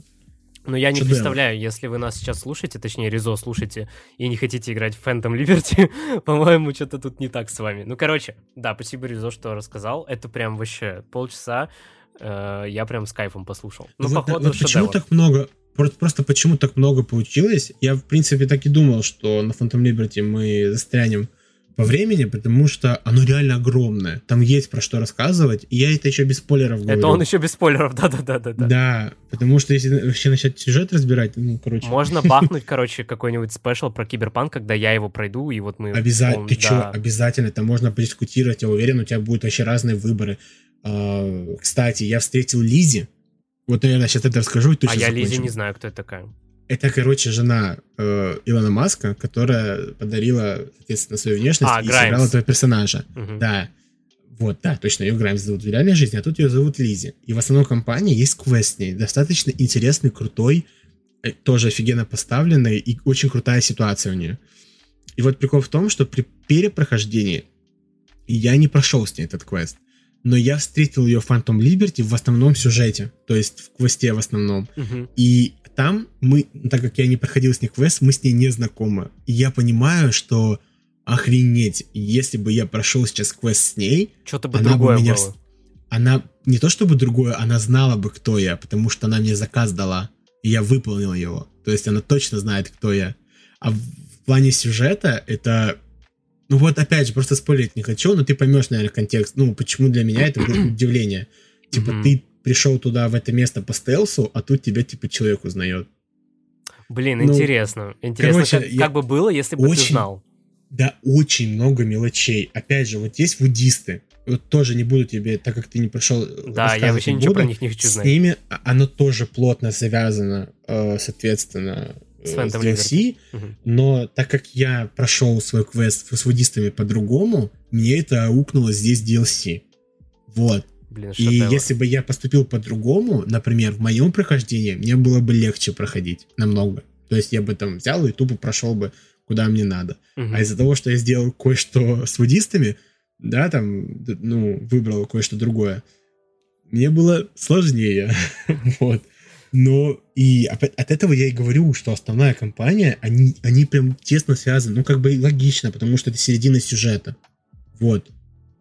Но я не представляю, если вы нас сейчас слушаете, точнее, Ризо слушаете, и не хотите играть в Phantom Liberty, по-моему, что-то тут не так с вами. Ну, короче, да, спасибо, Ризо, что рассказал. Это прям вообще полчаса я прям с кайфом послушал. Ну, вот, походу, вот почему так много, просто почему так много получилось? Я, в принципе, так и думал, что на Phantom Liberty мы застрянем по времени, потому что оно реально огромное. Там есть про что рассказывать, и я это еще без спойлеров говорю. Это он еще без спойлеров, да-да-да. Да, да, потому что если вообще начать сюжет разбирать, ну, короче... Можно бахнуть, короче, какой-нибудь special про Киберпанк, когда я его пройду, и вот мы... Обязательно, ты да. что, обязательно, там можно подискутировать, я уверен, у тебя будут вообще разные выборы. А, кстати, я встретил Лизи. Вот, наверное, сейчас это расскажу. а я Лизи не знаю, кто это такая. Это, короче, жена э, Илона Маска, которая подарила, соответственно, свою внешность а, и Граймс. сыграла этого персонажа. Угу. Да. Вот, да, точно, ее Граймс зовут в реальной жизни, а тут ее зовут Лизи. И в основном компании есть квест с ней. Достаточно интересный, крутой, э, тоже офигенно поставленный и очень крутая ситуация у нее. И вот прикол в том, что при перепрохождении я не прошел с ней этот квест но я встретил ее в Phantom Liberty в основном сюжете, то есть в квесте в основном. Uh-huh. И там мы, так как я не проходил с ней квест, мы с ней не знакомы. И я понимаю, что охренеть, если бы я прошел сейчас квест с ней, что-то бы она другое бы меня... было. Она не то чтобы другое, она знала бы, кто я, потому что она мне заказ дала, и я выполнил его. То есть она точно знает, кто я. А в плане сюжета это ну вот опять же, просто спойлерить не хочу, но ты поймешь, наверное, контекст. Ну, почему для меня это будет удивление. Типа, ты пришел туда, в это место по стелсу, а тут тебя, типа, человек узнает. Блин, ну, интересно. Интересно, короче, как, как бы было, если бы очень, ты знал. Да, очень много мелочей. Опять же, вот есть буддисты. Вот тоже не буду тебе, так как ты не пришел. Да, я вообще ничего буду, про них не хочу знать. С ними а, оно тоже плотно завязано, э, соответственно, с, DLC, угу. но так как я прошел свой квест с буддистами по-другому, мне это аукнуло здесь DLC. Вот. Блин, и если бы я поступил по-другому, например, в моем прохождении, мне было бы легче проходить намного. То есть я бы там взял и тупо прошел бы куда мне надо. Угу. А из-за того, что я сделал кое-что с буддистами, да, там, ну, выбрал кое-что другое, мне было сложнее. вот. Но и от этого я и говорю, что основная компания, они, они прям тесно связаны. Ну, как бы логично, потому что это середина сюжета. Вот.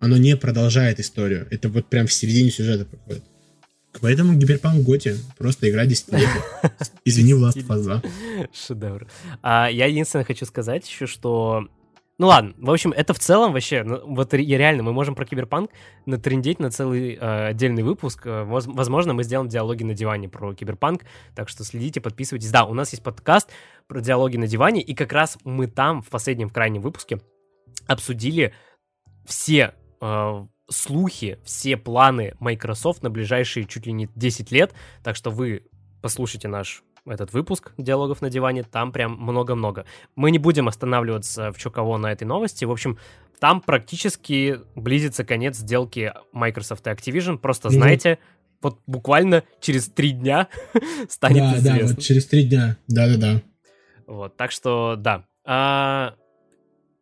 Оно не продолжает историю. Это вот прям в середине сюжета проходит. Поэтому Гиперпанк Готи просто игра десятилетия. Извини, Last of Us 2. Шедевр. А, я единственное хочу сказать еще, что ну ладно, в общем, это в целом вообще, ну, вот реально, мы можем про киберпанк натрендеть на целый э, отдельный выпуск. Э, возможно, мы сделаем диалоги на диване про киберпанк, так что следите, подписывайтесь. Да, у нас есть подкаст про диалоги на диване, и как раз мы там в последнем, в крайнем выпуске обсудили все э, слухи, все планы Microsoft на ближайшие чуть ли не 10 лет, так что вы послушайте наш этот выпуск диалогов на диване, там прям много-много. Мы не будем останавливаться в кого на этой новости. В общем, там практически близится конец сделки Microsoft и Activision. Просто знаете, вот буквально через три дня станет да, известно. Да, вот через три дня. Да-да-да. Вот, так что, да. А,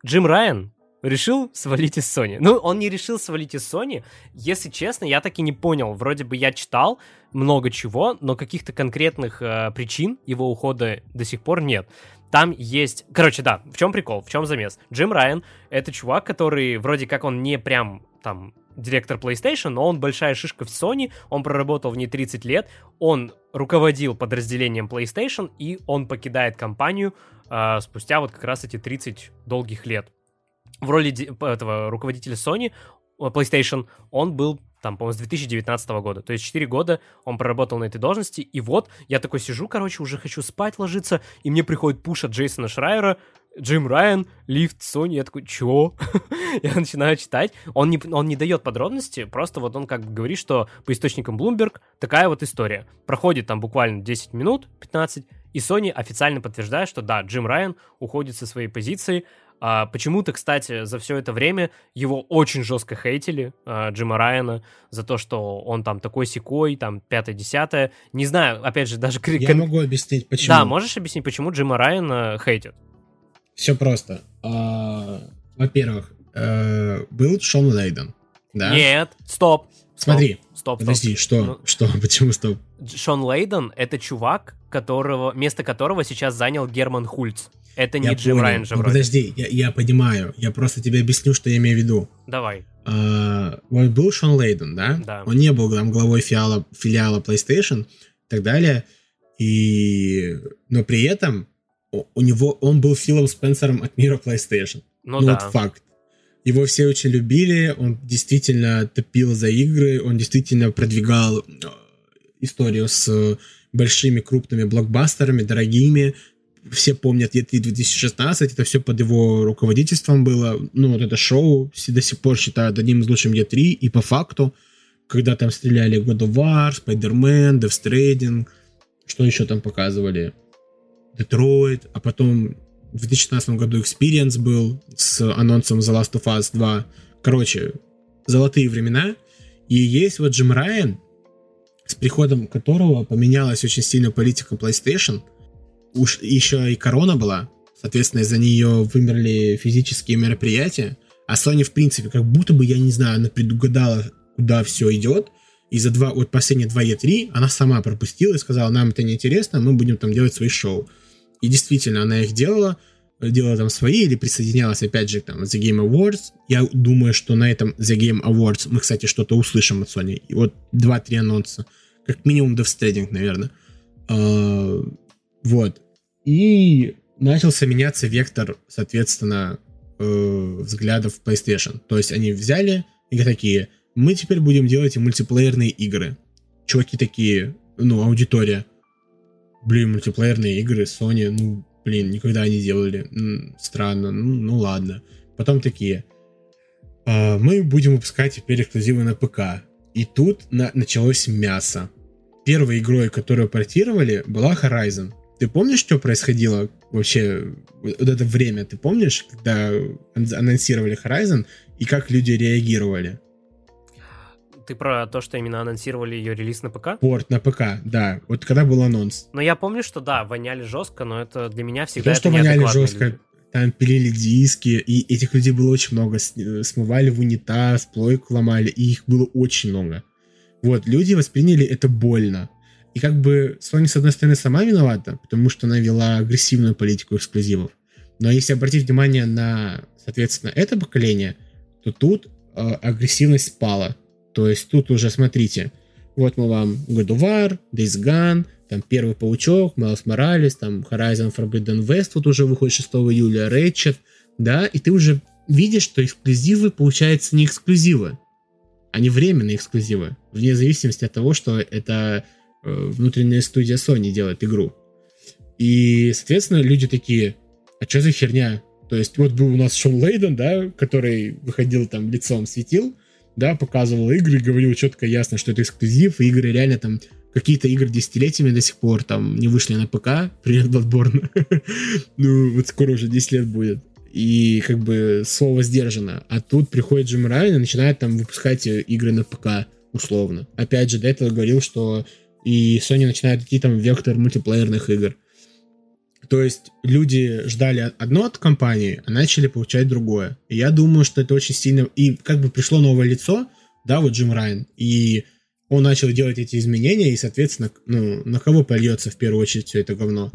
Джим Райан решил свалить из Sony. Ну, он не решил свалить из Sony. Если честно, я так и не понял. Вроде бы я читал много чего, но каких-то конкретных э, причин его ухода до сих пор нет. Там есть... Короче, да, в чем прикол, в чем замес? Джим Райан — это чувак, который вроде как он не прям там директор PlayStation, но он большая шишка в Sony, он проработал в ней 30 лет, он руководил подразделением PlayStation, и он покидает компанию э, спустя вот как раз эти 30 долгих лет в роли этого руководителя Sony, э, PlayStation, он был там, по-моему, с 2019 года. То есть 4 года он проработал на этой должности, и вот я такой сижу, короче, уже хочу спать ложиться, и мне приходит пуш от Джейсона Шрайера, Джим Райан, лифт, Sony, я такой, чего? я начинаю читать, он не, он не дает подробности, просто вот он как бы говорит, что по источникам Bloomberg такая вот история. Проходит там буквально 10 минут, 15, и Sony официально подтверждает, что да, Джим Райан уходит со своей позиции, а, почему-то, кстати, за все это время его очень жестко хейтили, а, Джима Райана, за то, что он там такой секой, там пятое-десятое. Не знаю, опять же, даже... Я могу объяснить, почему. Да, можешь объяснить, почему Джима Райана хейтят? Все просто. А, во-первых, э, был Шон Лейден, да? Нет, стоп. Смотри, стоп, подожди, что, ну, что, почему стоп? Шон Лейден — это чувак, которого, место которого сейчас занял Герман Хульц. Это не я Джим. Райан же вроде. Подожди, я, я понимаю. Я просто тебе объясню, что я имею в виду. Давай. А, вот был Шон Лейден, да? Да. Он не был там главой филиала, филиала PlayStation и так далее. И... Но при этом у него он был Филом Спенсером от мира PlayStation. Ну, ну да. вот факт. Его все очень любили, он действительно топил за игры, он действительно продвигал э, историю с большими крупными блокбастерами, дорогими, все помнят E3 2016, это все под его руководительством было. Ну, вот это шоу все до сих пор считают одним из лучших E3, и по факту, когда там стреляли God of War, Spider-Man, Death Stranding, что еще там показывали? Детройт, а потом в 2016 году Experience был с анонсом The Last of Us 2. Короче, золотые времена. И есть вот Джим Райан, с приходом которого поменялась очень сильно политика PlayStation – уж еще и корона была, соответственно, из-за нее вымерли физические мероприятия, а Sony, в принципе, как будто бы, я не знаю, она предугадала, куда все идет, и за два, вот последние два E3 она сама пропустила и сказала, нам это не интересно, мы будем там делать свои шоу. И действительно, она их делала, делала там свои или присоединялась опять же там The Game Awards. Я думаю, что на этом The Game Awards мы, кстати, что-то услышим от Sony. И вот два-три анонса. Как минимум Death Stranding, наверное. А, вот. И начался меняться вектор, соответственно, э, взглядов PlayStation. То есть они взяли и такие, мы теперь будем делать и мультиплеерные игры. чуваки такие, ну, аудитория. Блин, мультиплеерные игры, Sony, ну, блин, никогда не делали. Странно, ну, ну ладно. Потом такие, «А, мы будем выпускать теперь эксклюзивы на ПК. И тут на- началось мясо. Первой игрой, которую портировали, была Horizon. Ты помнишь, что происходило вообще вот это время? Ты помнишь, когда ан- анонсировали Horizon и как люди реагировали? Ты про то, что именно анонсировали ее релиз на ПК? Порт на ПК, да. Вот когда был анонс. Но я помню, что да, воняли жестко, но это для меня всегда то, что воняли жестко, люди. там пилили диски, и этих людей было очень много. Э, Смывали в унитаз, плойку ломали, и их было очень много. Вот, люди восприняли это больно. И как бы Sony, с одной стороны, сама виновата, потому что она вела агрессивную политику эксклюзивов. Но если обратить внимание на, соответственно, это поколение, то тут э, агрессивность спала. То есть тут уже, смотрите, вот мы вам God of War, Days Gone, там Первый Паучок, Майлз Моралес, там Horizon Forbidden West вот уже выходит 6 июля, Ratchet, да, и ты уже видишь, что эксклюзивы, получается, не эксклюзивы, они временные эксклюзивы, вне зависимости от того, что это э, внутренняя студия Sony делает игру. И, соответственно, люди такие, а что за херня? То есть вот был у нас Шон Лейден, да, который выходил там лицом светил, да, показывал игры, говорил четко ясно, что это эксклюзив, и игры реально там какие-то игры десятилетиями до сих пор там не вышли на ПК, привет, Bloodborne. ну, вот скоро уже 10 лет будет. И как бы слово сдержано. А тут приходит Джим Райан и начинает там выпускать игры на ПК, условно. Опять же, до этого говорил, что и Sony начинает идти там вектор мультиплеерных игр. То есть люди ждали одно от компании, а начали получать другое. И я думаю, что это очень сильно... И как бы пришло новое лицо, да, вот Джим Райан, и он начал делать эти изменения, и, соответственно, ну, на кого польется в первую очередь все это говно?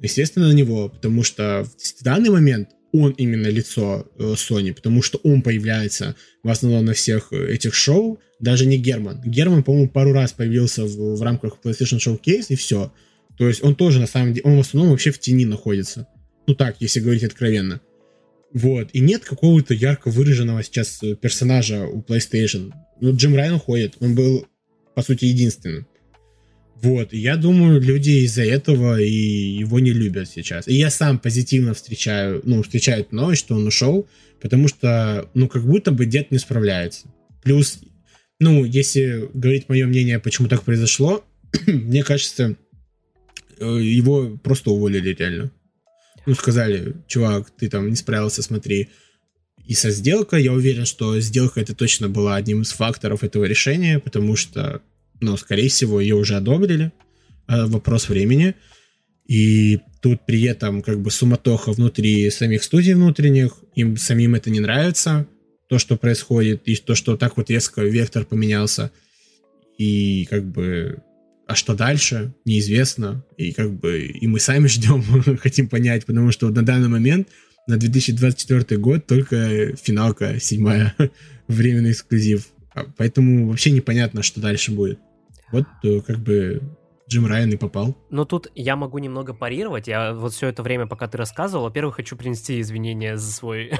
Естественно, на него, потому что в данный момент он именно лицо э, Sony, потому что он появляется в основном на всех э, этих шоу, даже не Герман. Герман, по-моему, пару раз появился в, в рамках PlayStation Showcase, и все. То есть он тоже, на самом деле, он в основном вообще в тени находится. Ну так, если говорить откровенно. Вот. И нет какого-то ярко выраженного сейчас э, персонажа у PlayStation. Ну, Джим Райан уходит. Он был, по сути, единственным. Вот. И я думаю, люди из-за этого и его не любят сейчас. И я сам позитивно встречаю, ну, встречаю новость, что он ушел, потому что, ну, как будто бы дед не справляется. Плюс, ну, если говорить мое мнение, почему так произошло, мне кажется, его просто уволили реально. Ну, сказали, чувак, ты там не справился, смотри. И со сделкой, я уверен, что сделка это точно была одним из факторов этого решения, потому что, ну, скорее всего, ее уже одобрили. Э, Вопрос времени. И тут при этом как бы суматоха внутри самих студий внутренних, им самим это не нравится, то, что происходит, и то, что так вот резко вектор поменялся. И как бы а что дальше, неизвестно. И как бы и мы сами ждем, хотим понять, потому что на данный момент, на 2024 год, только финалка седьмая, временный эксклюзив. А Поэтому вообще непонятно, что дальше будет. Вот э, как бы Джим Райан и попал. Но тут я могу немного парировать. Я вот все это время, пока ты рассказывал, во-первых, хочу принести извинения за свой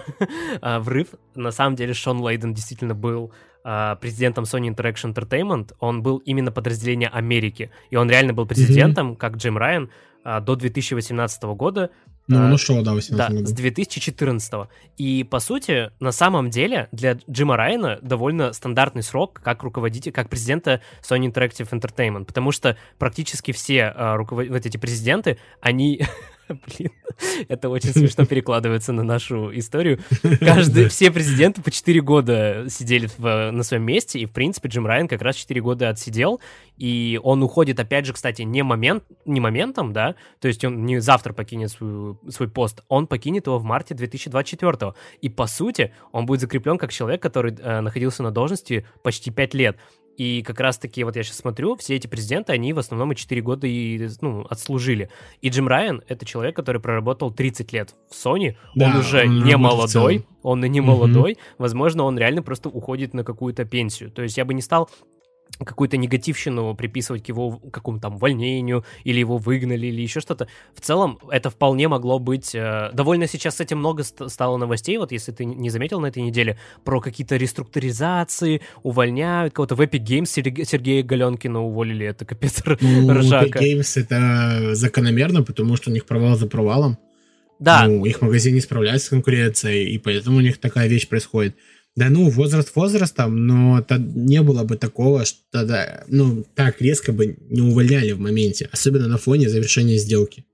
а, врыв. На самом деле Шон Лейден действительно был президентом Sony Interaction Entertainment. Он был именно подразделение Америки. И он реально был президентом, как Джим Райан, а, до 2018 года. Ну, А, он ушел, да, в Да, 18 с году. 2014. И, по сути, на самом деле, для Джима Райана довольно стандартный срок как руководителя, как президента Sony Interactive Entertainment, потому что практически все а, руковод- вот эти президенты, они... Блин, это очень смешно перекладывается на нашу историю. Каждый, все президенты по 4 года сидели в- на своем месте, и, в принципе, Джим Райан как раз 4 года отсидел, и он уходит, опять же, кстати, не, момент, не моментом, да, то есть он не завтра покинет свою, свой пост, он покинет его в марте 2024. И, по сути, он будет закреплен как человек, который э, находился на должности почти 5 лет. И как раз-таки, вот я сейчас смотрю, все эти президенты, они в основном и 4 года и, ну, отслужили. И Джим Райан — это человек, который проработал 30 лет в Sony. Да, он уже он не молодой, он и не молодой. Возможно, он реально просто уходит на какую-то пенсию. То есть я бы не стал какую-то негативщину приписывать к его какому-то там увольнению, или его выгнали, или еще что-то. В целом, это вполне могло быть... Э, довольно сейчас с этим много ст- стало новостей, вот если ты не заметил на этой неделе, про какие-то реструктуризации, увольняют кого-то. В Epic Games Сергея, Сергея Галенкина уволили, это капец ну, ржака. Epic Games это закономерно, потому что у них провал за провалом. Да. Ну, их магазин не справляется с конкуренцией, и поэтому у них такая вещь происходит. Да ну, возраст возрастом, но не было бы такого, что тогда, ну, так резко бы не увольняли в моменте, особенно на фоне завершения сделки.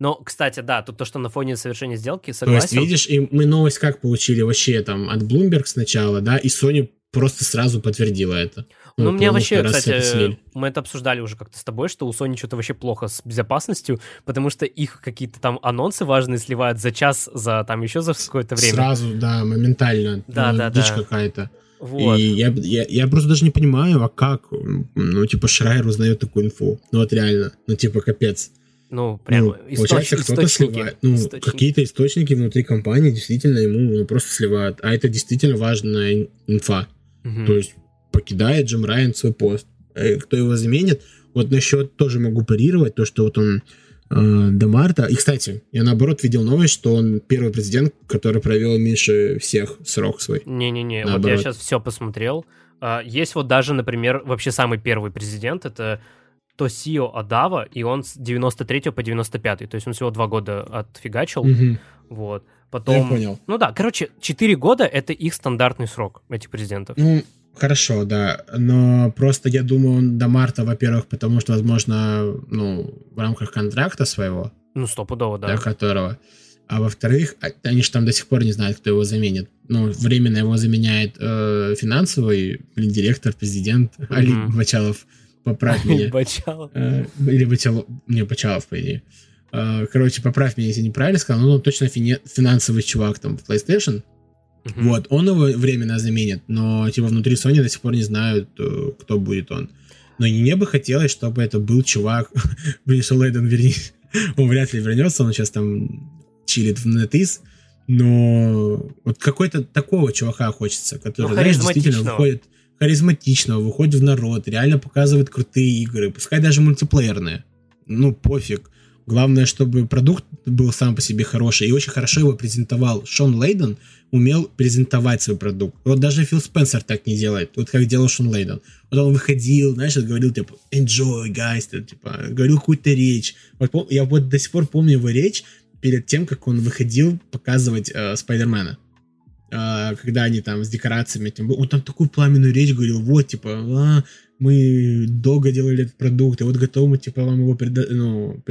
Но, кстати, да, тут то, что на фоне совершения сделки, согласен. То есть, видишь, и мы новость как получили вообще там от Bloomberg сначала, да, и Sony просто сразу подтвердила это. Ну, ну мне вообще, кстати, мы это обсуждали уже как-то с тобой, что у Sony что-то вообще плохо с безопасностью, потому что их какие-то там анонсы важные сливают за час, за там еще за какое-то время. Сразу, да, моментально. Да, ну, да, дичь да. какая-то. Вот. И я, я, я просто даже не понимаю, а как, ну, типа, Шрайер узнает такую инфу. Ну, вот реально, ну, типа, капец. Ну, прям ну, получается, кто-то сливает. Ну, источники. какие-то источники внутри компании действительно ему ну, просто сливают. А это действительно важная инфа. Угу. То есть покидает Джим Райан свой пост. Э, кто его заменит? Вот насчет тоже могу парировать, то, что вот он э, до марта. И, кстати, я наоборот видел новость, что он первый президент, который провел меньше всех срок свой. Не-не-не, вот я сейчас все посмотрел. А, есть вот даже, например, вообще самый первый президент, это Тосио Адава, и он с 93 по 95, то есть он всего два года отфигачил, угу. вот. Потом... Я понял. Ну да, короче, 4 года — это их стандартный срок, этих президентов. Ну, Хорошо, да. Но просто я думаю, он до марта, во-первых, потому что, возможно, ну, в рамках контракта своего. Ну, стопудово, да. Для которого. А во-вторых, а, они же там до сих пор не знают, кто его заменит. Ну, временно его заменяет э, финансовый, блин, директор, президент, mm-hmm. Али Бачалов. Поправь меня. Бачалов. Э, или Бачалов. Не, Бачалов, по идее. Э, короче, поправь меня, если неправильно сказал. Ну, он точно фини- финансовый чувак там в PlayStation. Uh-huh. Вот, он его временно заменит, но типа внутри Sony до сих пор не знают, э, кто будет он. Но мне бы хотелось, чтобы это был чувак, блин, что Лейден вернись. он вряд ли вернется, он сейчас там чилит в NetEase, но вот какой-то такого чувака хочется, который, ну, знаешь, действительно выходит харизматичного, выходит в народ, реально показывает крутые игры, пускай даже мультиплеерные. Ну, пофиг. Главное, чтобы продукт был сам по себе хороший и очень хорошо его презентовал. Шон Лейден умел презентовать свой продукт. Вот даже Фил Спенсер так не делает, вот как делал Шон Лейден. Вот он выходил, знаешь, говорил, типа, enjoy, guys, типа, говорил какую-то речь. Вот, я вот до сих пор помню его речь перед тем, как он выходил показывать э, Спайдермена. Э, когда они там с декорациями, тем, он там такую пламенную речь говорил, вот, типа, а, мы долго делали этот продукт, и вот готовы, типа, вам его преда- ну,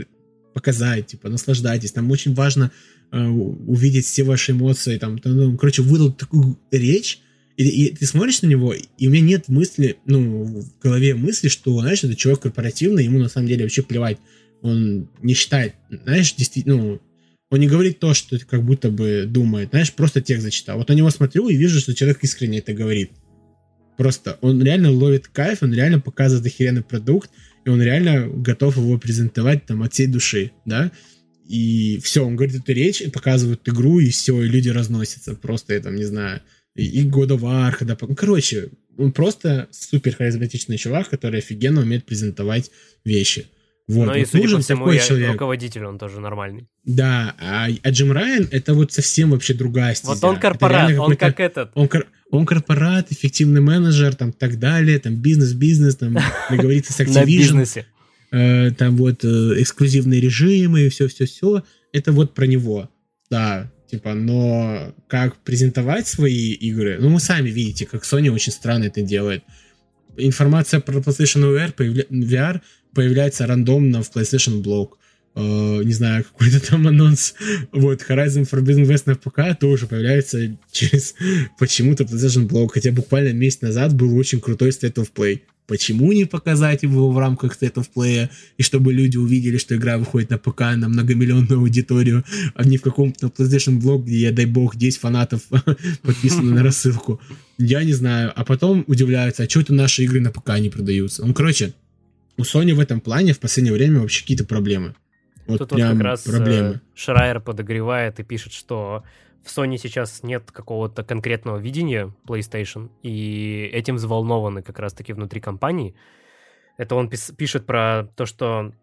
показать, типа, наслаждайтесь. Там очень важно э, увидеть все ваши эмоции. Там, там, ну, короче, выдал такую речь, и, и ты смотришь на него, и у меня нет мысли, ну, в голове мысли, что, знаешь, это человек корпоративный, ему на самом деле вообще плевать. Он не считает, знаешь, действительно, ну, он не говорит то, что как будто бы думает, знаешь, просто текст зачитал. Вот на него смотрю и вижу, что человек искренне это говорит. Просто он реально ловит кайф, он реально показывает охеренный продукт, и он реально готов его презентовать там от всей души, да, и все, он говорит эту речь, и показывает игру, и все, и люди разносятся, просто, я там, не знаю, и God of War, когда... Ну, короче, он просто супер харизматичный чувак, который офигенно умеет презентовать вещи. Вот, Но вот и, судя нужен по всему, такой и человек. руководитель он тоже нормальный. Да, а, а Джим Райан это вот совсем вообще другая стезя. Вот он корпорат, он как этот. Он, кор, он корпорат, эффективный менеджер, там так далее, там бизнес-бизнес, там договориться с На Activision, бизнесе. э, там вот э, эксклюзивные режимы и все-все-все. Это вот про него. Да, типа, но как презентовать свои игры, ну, вы сами видите, как Sony очень странно это делает. Информация про PlayStation VR, VR появляется рандомно в PlayStation Blog. Э, не знаю, какой-то там анонс. Вот, Horizon Forbidden West на ПК тоже появляется через почему-то PlayStation Blog. Хотя буквально месяц назад был очень крутой State of Play. Почему не показать его в рамках State of Play, и чтобы люди увидели, что игра выходит на ПК на многомиллионную аудиторию, а не в каком-то PlayStation Blog, где, дай бог, 10 фанатов подписаны на рассылку. Я не знаю. А потом удивляются, а что это наши игры на ПК не продаются? Ну, короче, у Sony в этом плане в последнее время вообще какие-то проблемы. Вот Тут вот прям как раз проблемы. э, Шрайер подогревает и пишет, что в Sony сейчас нет какого-то конкретного видения PlayStation, и этим взволнованы как раз-таки внутри компании. Это он пис- пишет про то, что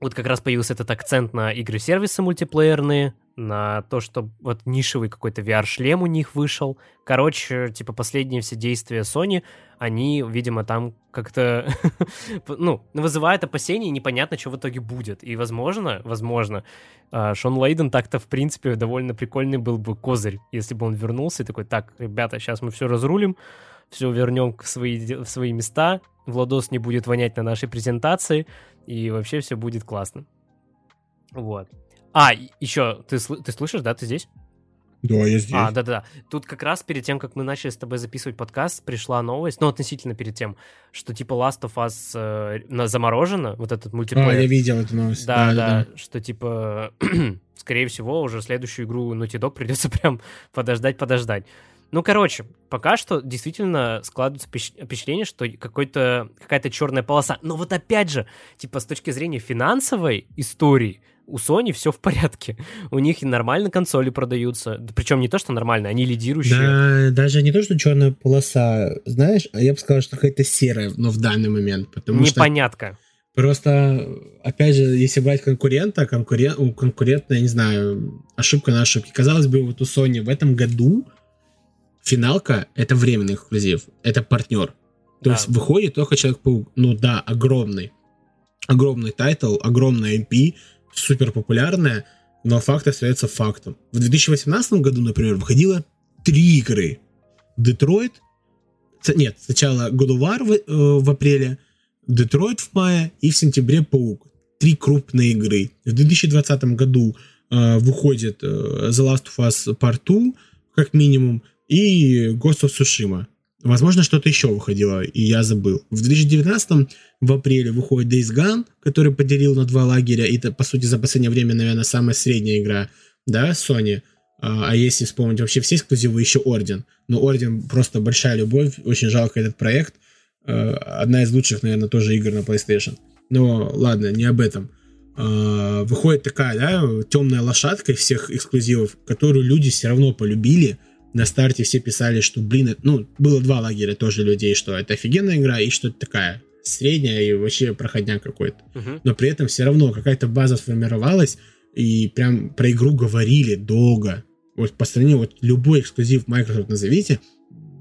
вот как раз появился этот акцент на игры-сервисы мультиплеерные, на то, что вот нишевый какой-то VR-шлем у них вышел. Короче, типа последние все действия Sony, они, видимо, там как-то, ну, вызывают опасения, непонятно, что в итоге будет. И, возможно, возможно, а, Шон Лейден так-то, в принципе, довольно прикольный был бы козырь, если бы он вернулся и такой, так, ребята, сейчас мы все разрулим, все вернем в свои, в свои места, Владос не будет вонять на нашей презентации, и вообще все будет классно. Вот. А, еще, ты, ты слышишь, да, ты здесь? Да, я здесь. А, да-да. Тут как раз перед тем, как мы начали с тобой записывать подкаст, пришла новость, ну, относительно перед тем, что типа Last of Us э, заморожено, вот этот мультиплеер. А, я видел эту новость. Да, да, да, да. что типа, скорее всего, уже следующую игру Naughty Dog придется прям подождать-подождать. Ну, короче, пока что действительно складывается впечатление, что какой-то, какая-то черная полоса. Но вот опять же, типа с точки зрения финансовой истории, у Sony все в порядке. У них и нормально консоли продаются. Причем не то, что нормально, они лидирующие. Да, даже не то, что черная полоса, знаешь, а я бы сказал, что какая-то серая, но в данный момент. Потому Непонятка. Что просто, опять же, если брать конкурента, конкурент, у конкурента, я не знаю, ошибка на ошибке. Казалось бы, вот у Sony в этом году финалка — это временный эксклюзив, это партнер. То да. есть выходит только Человек-паук. Ну да, огромный. Огромный title, огромная IP, супер популярная, но факт остается фактом. В 2018 году, например, выходило три игры. Детройт, нет, сначала God of War в, э, в апреле, Детройт в мае и в сентябре Паук. Три крупные игры. В 2020 году э, выходит э, The Last of Us Part 2, как минимум, и Ghost of Tsushima. Возможно, что-то еще выходило, и я забыл. В 2019 в апреле выходит Days Gone, который поделил на два лагеря, и это, по сути, за последнее время, наверное, самая средняя игра, да, Sony. А, а если вспомнить вообще все эксклюзивы, еще Орден. Но Орден просто большая любовь, очень жалко этот проект. А, одна из лучших, наверное, тоже игр на PlayStation. Но ладно, не об этом. А, выходит такая, да, темная лошадка из всех эксклюзивов, которую люди все равно полюбили – на старте все писали, что, блин, это, ну, было два лагеря тоже людей, что это офигенная игра и что это такая средняя и вообще проходняк какой-то. Uh-huh. Но при этом все равно какая-то база сформировалась, и прям про игру говорили долго. Вот по стране, вот любой эксклюзив Microsoft назовите,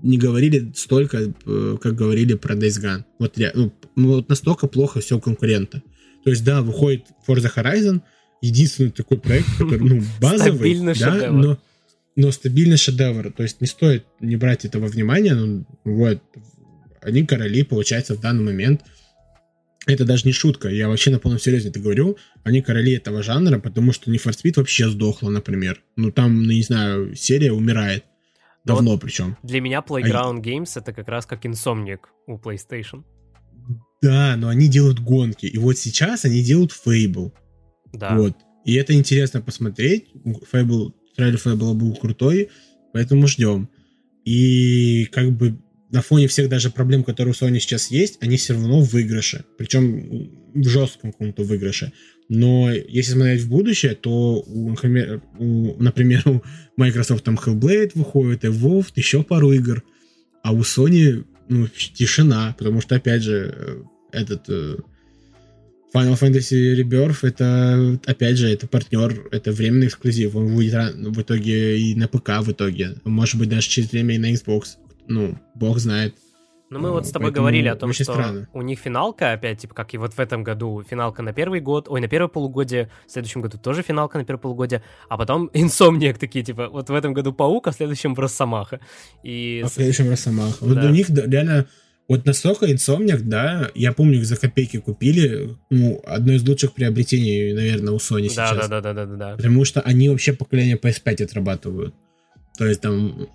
не говорили столько, э, как говорили про Days Gone. Вот, ну, ну, вот настолько плохо все у конкурента. То есть, да, выходит Forza Horizon, единственный такой проект, который, ну, базовый, да, но но стабильный шедевр. То есть не стоит не брать этого внимания. Ну, вот, они короли, получается, в данный момент. Это даже не шутка, я вообще на полном серьезе это говорю. Они короли этого жанра, потому что for Speed вообще сдохла, например. Ну там, ну не знаю, серия умирает. Давно вот причем. Для меня Playground а... Games это как раз как Insomniac у PlayStation. Да, но они делают гонки. И вот сейчас они делают Fable. Да. Вот. И это интересно посмотреть. Fable трейлер Fable был крутой, поэтому ждем. И как бы на фоне всех даже проблем, которые у Sony сейчас есть, они все равно в выигрыше. Причем в жестком каком-то выигрыше. Но если смотреть в будущее, то, у, например, у, например, у Microsoft там Hellblade выходит, и WoW, еще пару игр. А у Sony ну, тишина, потому что, опять же, э, этот э, Final Fantasy Rebirth это, опять же, это партнер, это временный эксклюзив. Он выйдет в итоге и на ПК в итоге. Может быть, даже через время и на Xbox. Ну, бог знает. Ну, мы вот с тобой Поэтому говорили о том, что странно. у них финалка, опять, типа, как и вот в этом году, финалка на первый год, ой, на первое полугодие, в следующем году тоже финалка на первое полугодие, а потом инсомниак такие, типа, вот в этом году Паук, а в следующем Росомаха. И... А в следующем Росомаха. Да. Вот у них реально вот настолько Insomniac, да, я помню, их за копейки купили, ну, одно из лучших приобретений, наверное, у Sony да, сейчас. Да, да, да, да, да. Потому что они вообще поколение PS5 отрабатывают. То есть там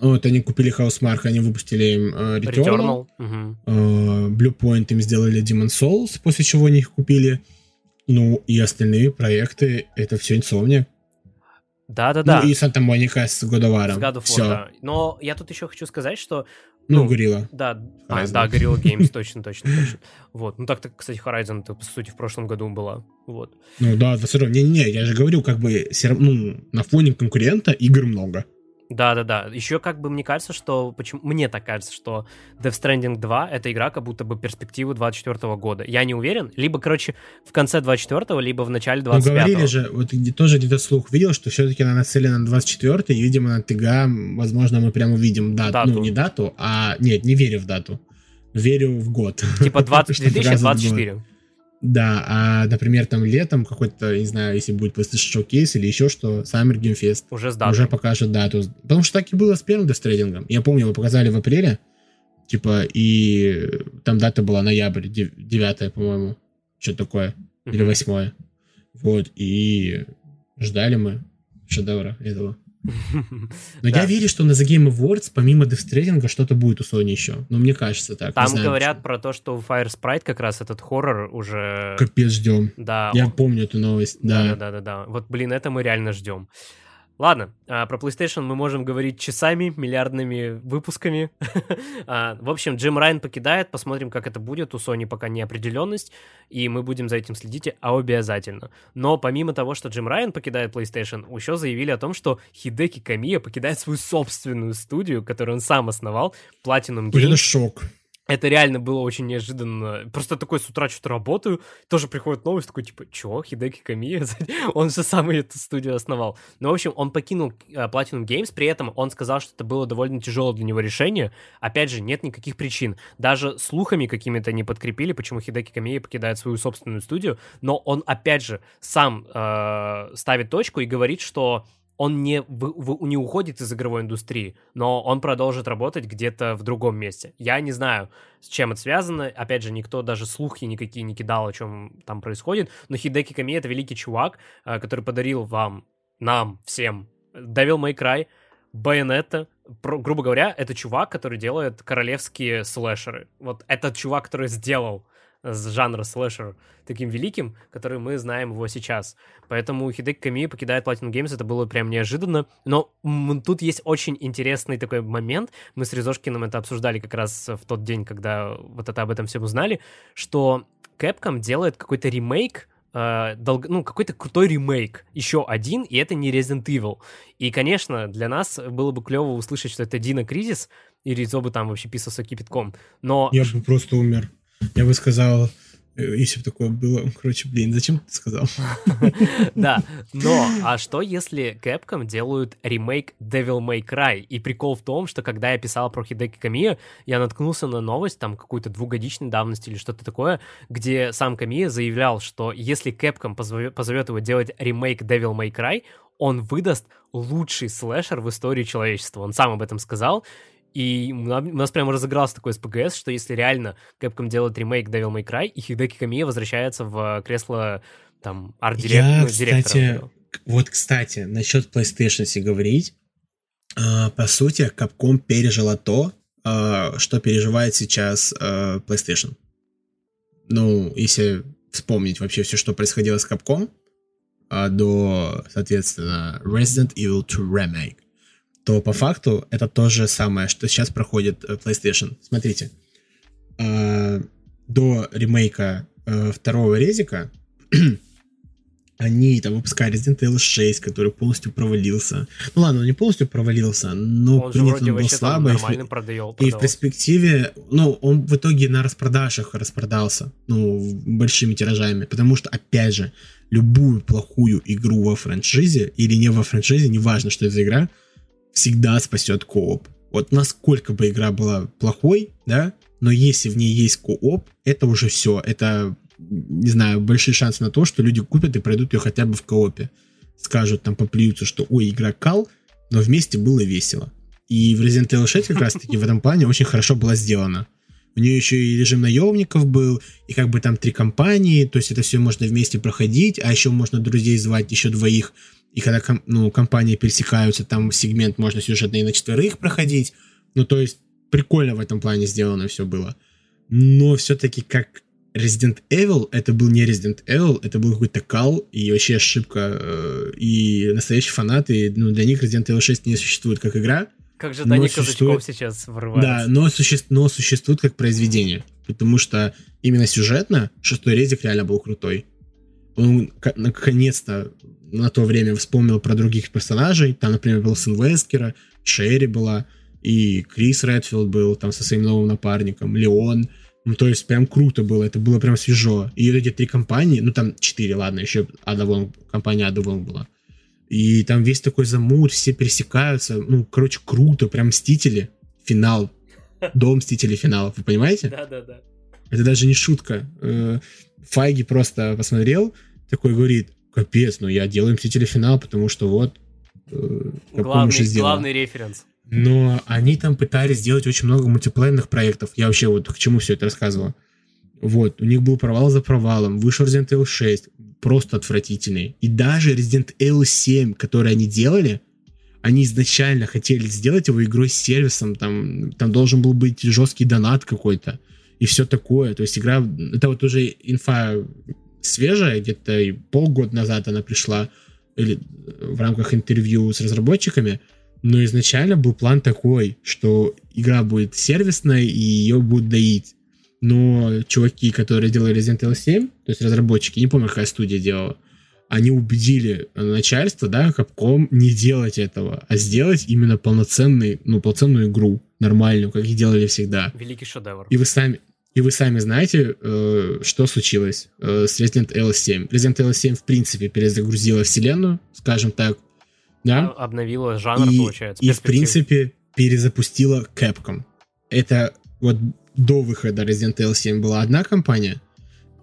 вот они купили Housemark, они выпустили им uh, Returnal. Returnal. Uh-huh. Uh, Blue Point им сделали Demon Souls, после чего они их купили. Ну, и остальные проекты, это все Insomniac. Да-да-да. Ну и Санта Моника с War. С God of War, Все. Да. Но я тут еще хочу сказать, что Ну, Ну. Да, а, да, Guerrilla Games, точно, точно, точно. Вот. Ну так-то, кстати, Horizon, по сути, в прошлом году была. Вот. Ну да, да, все равно. Не-не, я же говорю, как бы, ну, на фоне конкурента игр много. Да-да-да. Еще как бы мне кажется, что... Почему... Мне так кажется, что Death Stranding 2 — это игра как будто бы перспективы 24 года. Я не уверен. Либо, короче, в конце 24 либо в начале Ну, 25 говорили же, вот тоже где-то слух видел, что все-таки она нацелена на 24 и, видимо, на ТГ, возможно, мы прям увидим дату. Дату. Ну, не дату, а... Нет, не верю в дату. Верю в год. Типа 20... Что показывает год. 2024. Да, а, например, там летом какой-то, не знаю, если будет PlayStation Showcase или еще что, Summer Game Fest, Уже с датой. уже покажет дату. Потому что так и было с первым Stranding. Я помню, его показали в апреле, типа, и там дата была ноябрь, 9, по-моему, что-то такое, или Мгм. 8. Вот, и ждали мы шедевра этого. Но Да. я верю, что на The Game Awards, помимо Death что-то будет у Sony еще. Ну, мне кажется так. Там знаю, говорят почему. про то, что Fire Sprite как раз этот хоррор уже... Капец ждем. Да, Я он- помню эту новость, Да, да. да, да, да. Вот, блин, это мы реально ждем. Ладно, а, про PlayStation мы можем говорить часами, миллиардными выпусками. А, В общем, Джим Райан покидает, посмотрим, как это будет. У Sony пока неопределенность, и мы будем за этим следить а обязательно. Но помимо того, что Джим Райан покидает PlayStation, еще заявили о том, что Хидеки Камия покидает свою собственную студию, которую он сам основал, Platinum Блин, Games. это шок. Это реально было очень неожиданно. Просто такой с утра что-то работаю, тоже приходит новость, такой, типа, чё, Хидеки Камия? он же сам эту студию основал. Ну, в общем, он покинул э, Platinum Games, при этом он сказал, что это было довольно тяжелое для него решение. Опять же, нет никаких причин. Даже слухами какими-то не подкрепили, почему Хидеки Камия покидает свою собственную студию, но он, опять же, сам э, ставит точку и говорит, что он не, в- в- не уходит из игровой индустрии, но он продолжит работать где-то в другом месте. Я не знаю, с чем это связано. Опять же, никто даже слухи никакие не кидал, о чем там происходит. Но Хидеки Ками — это великий чувак, э, который подарил вам, нам, всем Devil May Cry, Bayonetta. Про- грубо говоря, это чувак, который делает королевские слэшеры. Вот этот чувак, который сделал с жанра слэшер таким великим, который мы знаем его сейчас. Поэтому Хидеки Ками покидает Platinum Games, это было прям неожиданно. Но тут есть очень интересный такой момент. Мы с Резошкиным это обсуждали как раз в тот день, когда вот это об этом всем узнали, что Capcom делает какой-то ремейк э, долго- ну, какой-то крутой ремейк, еще один, и это не Resident Evil. И, конечно, для нас было бы клево услышать, что это Дина Кризис, и Ризо бы там вообще писался кипятком. Но Я бы просто умер. Я бы сказал, э, если бы такое было... Короче, блин, зачем ты сказал? Да, но а что если Capcom делают ремейк Devil May Cry? И прикол в том, что когда я писал про Хидеки Камия, я наткнулся на новость, там какую-то двухгодичной давности или что-то такое, где сам Камия заявлял, что если Capcom позовет, его делать ремейк Devil May Cry, он выдаст лучший слэшер в истории человечества. Он сам об этом сказал. И у на- у нас прямо разыгрался такой СПГС, что если реально Capcom делает ремейк Devil May Cry, и Хидеки Камия возвращается в кресло там арт-директора. Я, ну, директора кстати. Вот, кстати, насчет PlayStation, если говорить, а, по сути, Capcom пережила то, а, что переживает сейчас а, PlayStation. Ну, если вспомнить вообще все, что происходило с Capcom а, до, соответственно, Resident Evil 2 Remake, то по факту это то же самое, что сейчас проходит э, PlayStation. Смотрите, а, до ремейка э, второго резика они там выпускали Resident Evil 6, который полностью провалился. Ну ладно, он не полностью провалился, но Он принят он был слабо. и и в перспективе, ну, он в итоге на распродажах распродался, ну, большими тиражами, потому что, опять же, любую плохую игру во франшизе или не во франшизе, неважно, что это за игра, всегда спасет кооп. Вот насколько бы игра была плохой, да, но если в ней есть кооп, это уже все, это, не знаю, большие шансы на то, что люди купят и пройдут ее хотя бы в коопе. Скажут, там, поплюются, что, ой, игра кал, но вместе было весело. И в Resident Evil 6 как раз-таки в этом плане очень хорошо было сделано. У нее еще и режим наемников был, и как бы там три компании, то есть это все можно вместе проходить, а еще можно друзей звать, еще двоих, и когда ну, компании пересекаются, там сегмент можно сюжетный и на четверых проходить. Ну, то есть прикольно в этом плане сделано все было. Но все-таки как Resident Evil, это был не Resident Evil, это был какой-то кал и вообще ошибка. э, И настоящие фанаты, ну, для них Resident Evil 6 не существует как игра, Как же Даня существует... Казачков сейчас врывается. Да, но, суще... но существует как произведение. Потому что именно сюжетно шестой резик реально был крутой. Он наконец-то на то время вспомнил про других персонажей. Там, например, был сын Вескера, Шерри была, и Крис Редфилд был там со своим новым напарником, Леон. Ну, то есть прям круто было, это было прям свежо. И вот эти три компании, ну там четыре, ладно, еще Ада Вонг, компания Ада Вонг была. И там весь такой замут, все пересекаются. Ну, короче, круто, прям Мстители, финал. До Мстителей финалов, вы понимаете? Да-да-да. Это даже не шутка. Э, Файги просто посмотрел, такой говорит, капец, ну я делаю Мстители финал, потому что вот... Э, главный, главный референс. Но они там пытались сделать очень много мультиплеерных проектов. Я вообще вот к чему все это рассказывал. Вот, у них был провал за провалом. Вышел Resident Evil 6, просто отвратительный. И даже Resident Evil 7, который они делали, они изначально хотели сделать его игрой с сервисом, там, там должен был быть жесткий донат какой-то и все такое. То есть игра, это вот уже инфа свежая, где-то полгода назад она пришла, или в рамках интервью с разработчиками, но изначально был план такой, что игра будет сервисной и ее будут доить. Но чуваки, которые делали Resident Evil 7, то есть разработчики, не помню, какая студия делала, они убедили начальство, да, Capcom, не делать этого, а сделать именно полноценный, ну, полноценную игру, нормальную, как и делали всегда. Великий шедевр. И вы сами, и вы сами знаете, э, что случилось э, с Resident Evil 7. Resident Evil 7, в принципе, перезагрузила вселенную, скажем так, да? Обновила жанр, и, получается. И, в принципе, перезапустила Capcom. Это вот до выхода Resident Evil 7 была одна компания,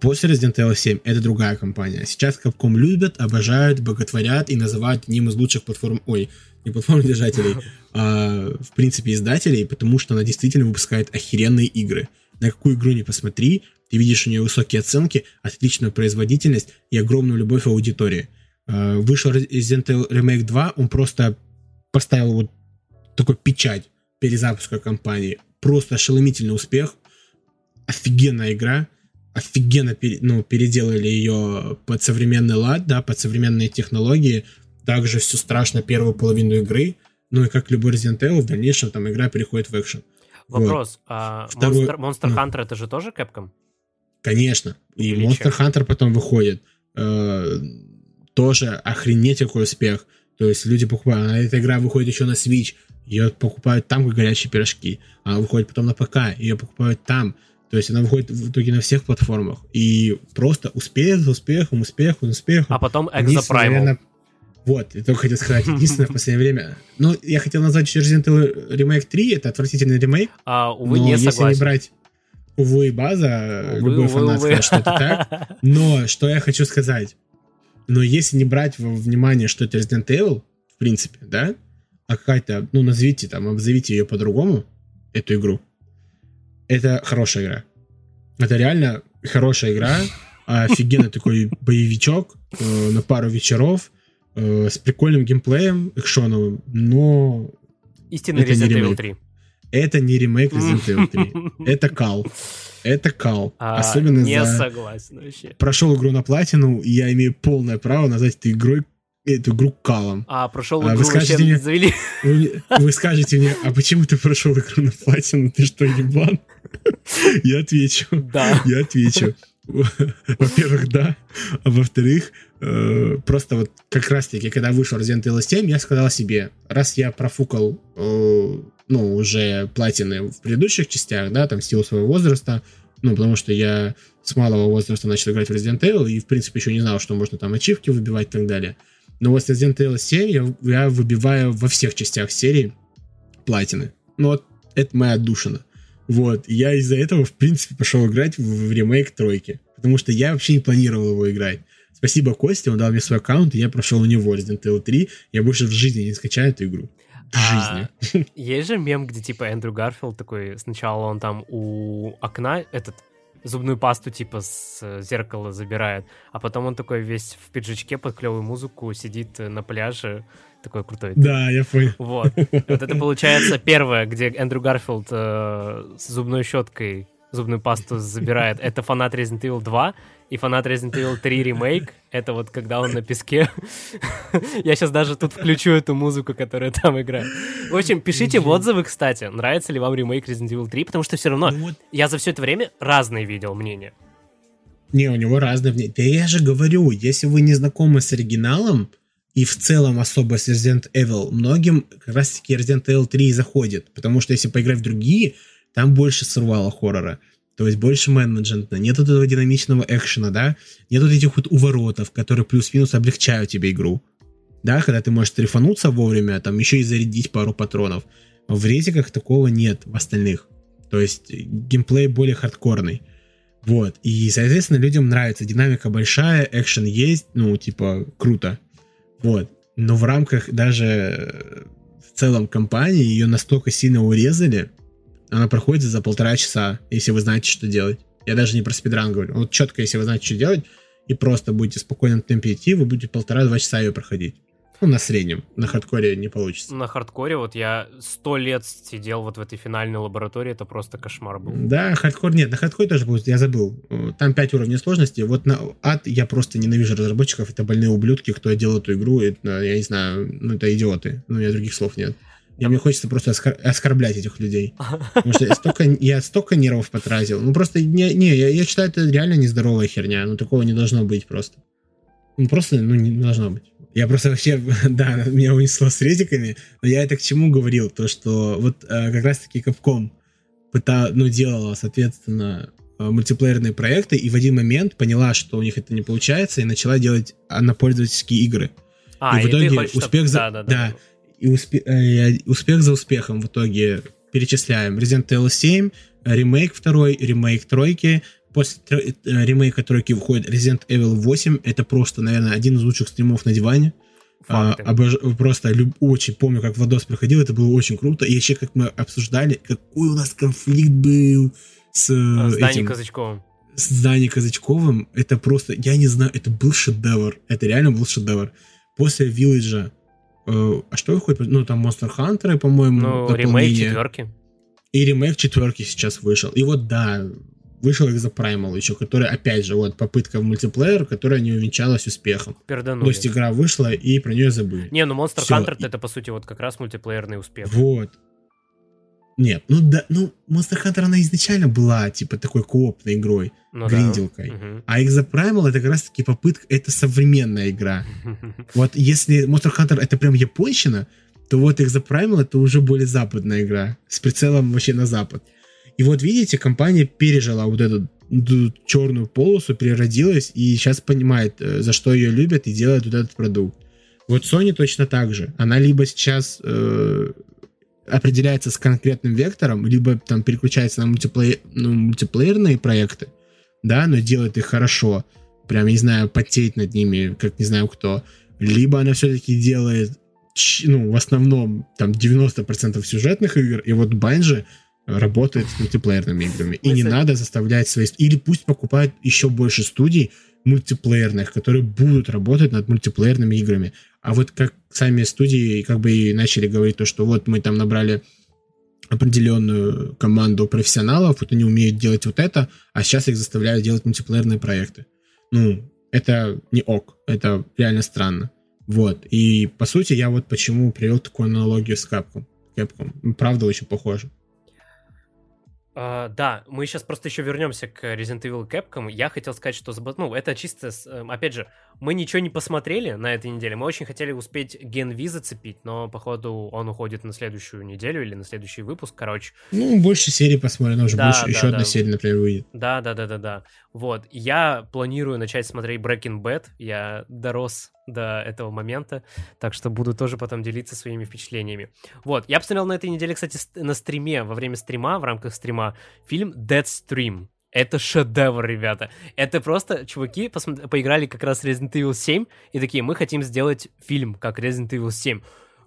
после Resident Evil 7 это другая компания. Сейчас Capcom любят, обожают, боготворят и называют одним из лучших платформ... Ой, не платформ держателей, а в принципе издателей, потому что она действительно выпускает охеренные игры. На какую игру не посмотри, ты видишь у нее высокие оценки, отличную производительность и огромную любовь аудитории. А, вышел Resident Evil Remake 2, он просто поставил вот такой печать перезапуска компании. Просто ошеломительный успех. Офигенная игра. Офигенно ну, переделали ее под современный лад, да, под современные технологии. Также все страшно первую половину игры. Ну и как любой Resident Evil, в дальнейшем там игра переходит в экшен. Вопрос. Вот. А Второй... Monster, Monster ну, Hunter это же тоже Capcom? Конечно. И Или Monster чем? Hunter потом выходит. Э, тоже охренеть какой успех. То есть люди покупают, а эта игра выходит еще на Switch, ее покупают там, как горячие пирожки. Она выходит потом на ПК, ее покупают там. То есть она выходит в итоге на всех платформах. И просто успех за успехом, успехом, успехом. А потом Exoprimal. Вот, я только хотел сказать, единственное в последнее время... Ну, я хотел назвать еще Resident Evil Remake 3, это отвратительный ремейк. А, увы, но не если согласен. не брать... Увы, база, увы, любой увы, фанат увы. скажет, что это так. Но что я хочу сказать. Но если не брать во внимание, что это Resident Evil, в принципе, да, а какая-то, ну, назовите там, обзовите ее по-другому, эту игру, это хорошая игра. Это реально хорошая игра, офигенный такой боевичок э, на пару вечеров э, с прикольным геймплеем экшоновым, но... Истинный Resident Evil 3. Это не ремейк Resident Evil 3. Это кал. Это кал. А, Особенно не за... согласен вообще. Прошел игру на платину, и я имею полное право назвать эту игрой эту игру калом. А, прошел игру а, вы скажете мне, завели. Вы, вы скажете мне, а почему ты прошел игру на платину? Ты что, ебан? Я отвечу. Да. Я отвечу. Во-первых, да. А во-вторых, э, просто вот как раз-таки, когда вышел Resident Evil 7, я сказал себе, раз я профукал, э, ну, уже платины в предыдущих частях, да, там, в силу своего возраста, ну, потому что я с малого возраста начал играть в Resident Evil и, в принципе, еще не знал, что можно там ачивки выбивать и так далее. Но вот Resident Evil 7 я, я выбиваю во всех частях серии платины. Ну, вот это моя отдушина. Вот, я из-за этого, в принципе, пошел играть в, в ремейк тройки. Потому что я вообще не планировал его играть. Спасибо Косте, он дал мне свой аккаунт, и я прошел у него Resident Evil 3. Я больше в жизни не скачаю эту игру. В а, жизни. Есть же мем, где типа Эндрю Гарфилд такой, сначала он там у окна этот зубную пасту типа с зеркала забирает, а потом он такой весь в пиджачке под клевую музыку сидит на пляже, такой крутой. Да, я понял. Вот. Вот это получается первое, где Эндрю Гарфилд э, с зубной щеткой зубную пасту забирает, это фанат Resident Evil 2 и фанат Resident Evil 3 ремейк. Это вот когда он на песке. Я сейчас даже тут включу эту музыку, которая там играет. В общем, пишите в отзывы, кстати, нравится ли вам ремейк Resident Evil 3, потому что все равно ну я за все это время разные видел мнения. Не, у него разные мнения. Да я же говорю, если вы не знакомы с оригиналом, и в целом особо с Resident Evil, многим как раз-таки Resident Evil 3 заходит, потому что если поиграть в другие, там больше сурвала хоррора. То есть больше менеджмента, нет вот этого динамичного экшена, да, нет вот этих вот уворотов, которые плюс-минус облегчают тебе игру. Да, когда ты можешь трефануться вовремя, там еще и зарядить пару патронов. В резиках такого нет в остальных. То есть геймплей более хардкорный. Вот. И, соответственно, людям нравится. Динамика большая, экшен есть, ну, типа, круто. Вот. Но в рамках даже в целом компании ее настолько сильно урезали, она проходит за полтора часа, если вы знаете, что делать. Я даже не про спидран говорю. Вот четко, если вы знаете, что делать, и просто будете спокойно в темпе идти, вы будете полтора-два часа ее проходить. Ну, на среднем. На хардкоре не получится. На хардкоре вот я сто лет сидел вот в этой финальной лаборатории, это просто кошмар был. Да, хардкор нет, на хардкоре тоже будет, я забыл. Там 5 уровней сложности. Вот на ад я просто ненавижу разработчиков, это больные ублюдки, кто делал эту игру, это, я не знаю, ну это идиоты. Ну, у меня других слов нет. И мне хочется просто оскор- оскорблять этих людей. Потому что я столько, я столько нервов потратил. Ну просто, не, не я, я считаю, это реально нездоровая херня. Ну такого не должно быть просто. Ну просто, ну не должно быть. Я просто вообще, да, меня унесло с редиками, но я это к чему говорил, то что вот э, как раз-таки Capcom пыта, ну, делала, соответственно, э, мультиплеерные проекты, и в один момент поняла, что у них это не получается, и начала делать однопользовательские игры. А, и в итоге хочешь, успех за... Да, да, да. да и успе... э, успех за успехом в итоге перечисляем. Resident Evil 7, ремейк второй, ремейк тройки, после э, ремейка тройки выходит Resident Evil 8. Это просто, наверное, один из лучших стримов на диване. А, обож... Просто люб... очень помню, как Владос проходил, это было очень круто. И еще, как мы обсуждали, какой у нас конфликт был с, а, с Даней Казачковым. С Даней Казачковым. Это просто, я не знаю, это был шедевр. Это реально был шедевр. После Вилледжа Э, а что выходит? Ну, там Monster Hunter, по-моему, Ну, ремейк четверки. И ремейк четверки сейчас вышел. И вот, да, вышел Exoprimal еще, который, опять же, вот попытка в мультиплеер, которая не увенчалась успехом. Перданули. То есть игра вышла, и про нее забыли. Не, ну Monster Всё. Hunter это, по сути, вот как раз мультиплеерный успех. Вот. Нет, ну да, ну Monster Hunter она изначально была типа такой коопной игрой, ну, гринделкой. Да. Угу. А Exoprimal это как раз таки попытка, это современная игра. Вот если Monster Hunter это прям японщина, то вот Exoprimal это уже более западная игра, с прицелом вообще на запад. И вот видите, компания пережила вот эту черную полосу, переродилась и сейчас понимает, э, за что ее любят и делает вот этот продукт. Вот Sony точно так же. Она либо сейчас э, определяется с конкретным вектором, либо там переключается на мультиплеер, ну, мультиплеерные проекты, да, но делает их хорошо, прям, не знаю, потеть над ними, как не знаю кто, либо она все-таки делает, ну, в основном, там, 90% сюжетных игр, и вот Банжи работает с мультиплеерными играми. И не надо заставлять свои... Или пусть покупают еще больше студий мультиплеерных, которые будут работать над мультиплеерными играми. А вот как сами студии как бы и начали говорить то, что вот мы там набрали определенную команду профессионалов, вот они умеют делать вот это, а сейчас их заставляют делать мультиплеерные проекты. Ну, это не ок, это реально странно. Вот, и по сути я вот почему привел такую аналогию с Capcom. Capcom. Правда, очень похоже. Uh, да, мы сейчас просто еще вернемся к Resident Evil Capcom. Я хотел сказать, что ну, это чисто, эм, опять же, мы ничего не посмотрели на этой неделе. Мы очень хотели успеть V зацепить, но походу он уходит на следующую неделю или на следующий выпуск, короче. Ну, больше серий посмотрим, уже да, больше, да, еще да. одна серия, например, выйдет. Да, да, да, да, да. Вот, я планирую начать смотреть Breaking Bad. Я дорос до этого момента, так что буду тоже потом делиться своими впечатлениями. Вот, я посмотрел на этой неделе, кстати, на стриме, во время стрима, в рамках стрима, фильм Dead Stream. Это шедевр, ребята. Это просто чуваки посмотри, поиграли как раз Resident Evil 7 и такие, мы хотим сделать фильм как Resident Evil 7.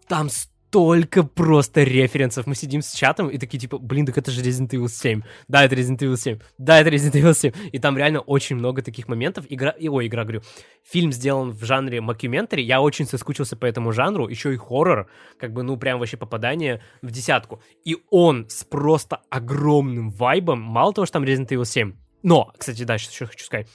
Там столько просто референсов. Мы сидим с чатом и такие, типа, блин, так это же Resident Evil 7. Да, это Resident Evil 7. Да, это Resident Evil 7. И там реально очень много таких моментов. Игра, и, ой, игра, говорю, фильм сделан в жанре мокюментари. Я очень соскучился по этому жанру. Еще и хоррор. Как бы, ну, прям вообще попадание в десятку. И он с просто огромным вайбом. Мало того, что там Resident Evil 7. Но, кстати, дальше еще хочу сказать.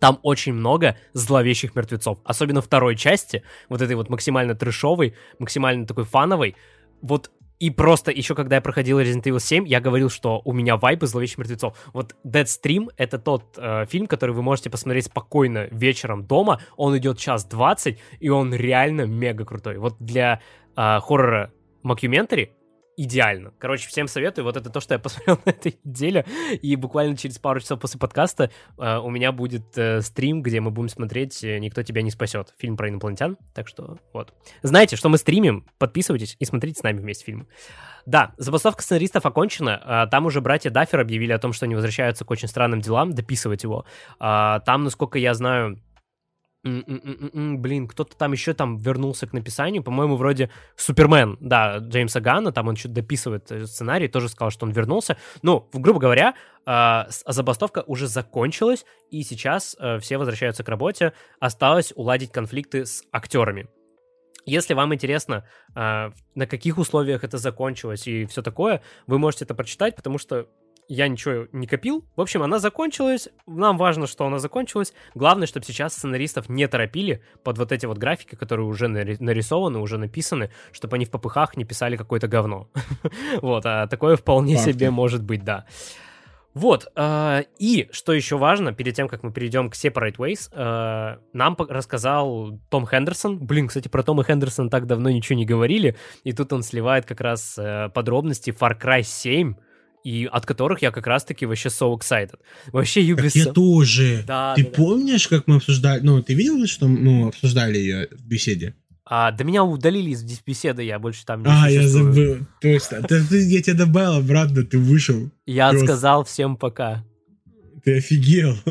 Там очень много зловещих мертвецов. Особенно второй части, вот этой вот максимально трешовой, максимально такой фановой. Вот и просто еще когда я проходил Resident Evil 7, я говорил, что у меня вайбы зловещих мертвецов. Вот Dead Stream — это тот э, фильм, который вы можете посмотреть спокойно вечером дома. Он идет час двадцать, и он реально мега крутой. Вот для э, хоррора Mockumentary идеально. Короче, всем советую. Вот это то, что я посмотрел на этой неделе. И буквально через пару часов после подкаста э, у меня будет э, стрим, где мы будем смотреть э, «Никто тебя не спасет». Фильм про инопланетян. Так что вот. Знаете, что мы стримим. Подписывайтесь и смотрите с нами вместе фильм. Да, забастовка сценаристов окончена. А, там уже братья Даффер объявили о том, что они возвращаются к очень странным делам, дописывать его. А, там, насколько я знаю, Блин, кто-то там еще там вернулся к написанию, по-моему, вроде Супермен, да, Джеймса Ганна, там он еще дописывает э, сценарий, тоже сказал, что он вернулся. Ну, грубо говоря, а, забастовка уже закончилась, и сейчас э, все возвращаются к работе. Осталось уладить конфликты с актерами. Если вам интересно, а, на каких условиях это закончилось и все такое, вы можете это прочитать, потому что я ничего не копил. В общем, она закончилась. Нам важно, что она закончилась. Главное, чтобы сейчас сценаристов не торопили под вот эти вот графики, которые уже нарисованы, уже написаны, чтобы они в попыхах не писали какое-то говно. Вот, а такое вполне себе может быть, да. Вот, э, и что еще важно, перед тем, как мы перейдем к Separate Ways, э, нам рассказал Том Хендерсон. Блин, кстати, про Тома Хендерсона так давно ничего не говорили, и тут он сливает как раз э, подробности Far Cry 7, и от которых я как раз-таки вообще so excited. Вообще Ubisoft... я тоже. Да, ты да, помнишь, да. как мы обсуждали... Ну, ты видел, что мы обсуждали ее в беседе? А, да меня удалили из беседы, я больше там не А, я забыл. Точно. Ты, ты, я тебя добавил обратно, ты вышел. Я сказал всем пока. Ты офигел.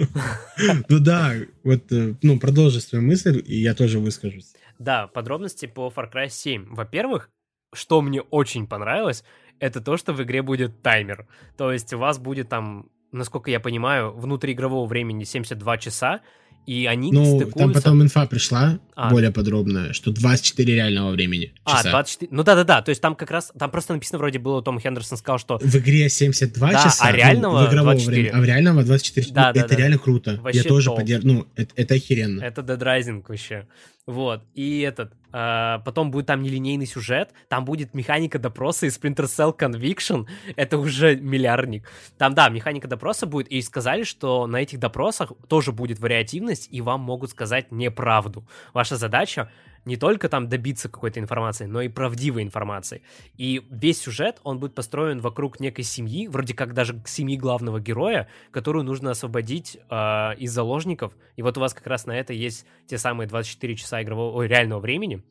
Ну да, вот, э, ну, продолжи свою мысль, и я тоже выскажусь. Да, подробности по Far Cry 7. Во-первых, что мне очень понравилось, это то, что в игре будет таймер. То есть у вас будет там, насколько я понимаю, внутриигрового времени 72 часа, и они ну, стыкуются... там потом инфа пришла а. более подробная, что 24 реального времени. А, часа. А, 24... Ну да-да-да, то есть там как раз, там просто написано вроде было, Том Хендерсон сказал, что... В игре 72 да, часа, а реального ну, в игрового 24. времени, а в реального 24 часа. Да, ну, да, это да. реально круто. Вообще Я тоже поддерживаю, ну, это, это охеренно. Это Dead Rising вообще. Вот, и этот, э, потом будет там нелинейный сюжет, там будет механика допроса и Splinter Cell Conviction, это уже миллиардник. Там, да, механика допроса будет, и сказали, что на этих допросах тоже будет вариативность, и вам могут сказать неправду. Ваша задача не только там добиться какой-то информации, но и правдивой информации. И весь сюжет, он будет построен вокруг некой семьи, вроде как даже семьи главного героя, которую нужно освободить э, из заложников. И вот у вас как раз на это есть те самые 24 часа игрового, ой, реального времени.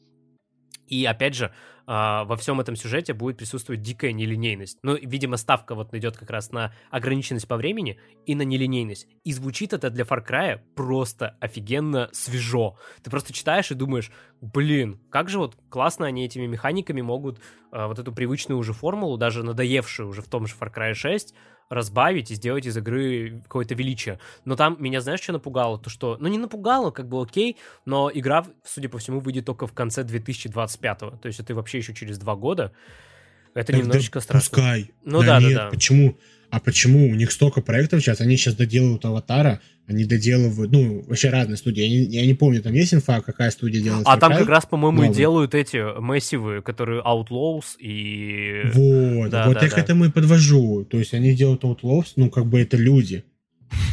И опять же, а, во всем этом сюжете будет присутствовать дикая нелинейность. Ну, видимо, ставка вот идет как раз на ограниченность по времени и на нелинейность. И звучит это для Far Cry просто офигенно свежо. Ты просто читаешь и думаешь, блин, как же вот классно они этими механиками могут а, вот эту привычную уже формулу, даже надоевшую уже в том же Far Cry 6, разбавить и сделать из игры какое-то величие. Но там меня, знаешь, что напугало? То, что, ну, не напугало, как бы окей, но игра, судя по всему, выйдет только в конце 2025 -го. То есть это вообще еще через два года. Это так немножечко да страшно. Пускай. Ну да, да, нет, да, да. Почему? А почему? У них столько проектов сейчас, они сейчас доделают аватара, они доделывают, ну, вообще разные студии. Я не, я не помню, там есть инфа, какая студия делает А там как раз, по-моему, и делают эти массивы, которые Outlaws и... Вот, да, вот да, я да. к этому и подвожу. То есть они делают Outlaws, ну, как бы это люди.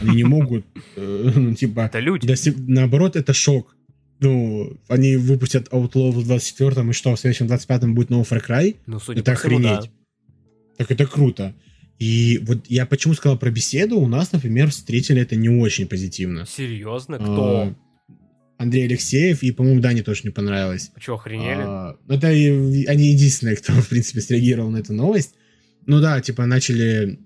Они не могут, э, ну, типа... Это люди. Наоборот, это шок. Ну, они выпустят Outlaw в 24-м, и что, в следующем 25-м будет новый Far Cry? Ну, судя это по всему, охренеть. Да. Так это круто. И вот я почему сказал про беседу, у нас, например, встретили это не очень позитивно. Серьезно? А, Кто? Андрей Алексеев, и, по-моему, Дане тоже не понравилось. А что, охренели? А, это они единственные, кто, в принципе, среагировал на эту новость. Ну да, типа, начали...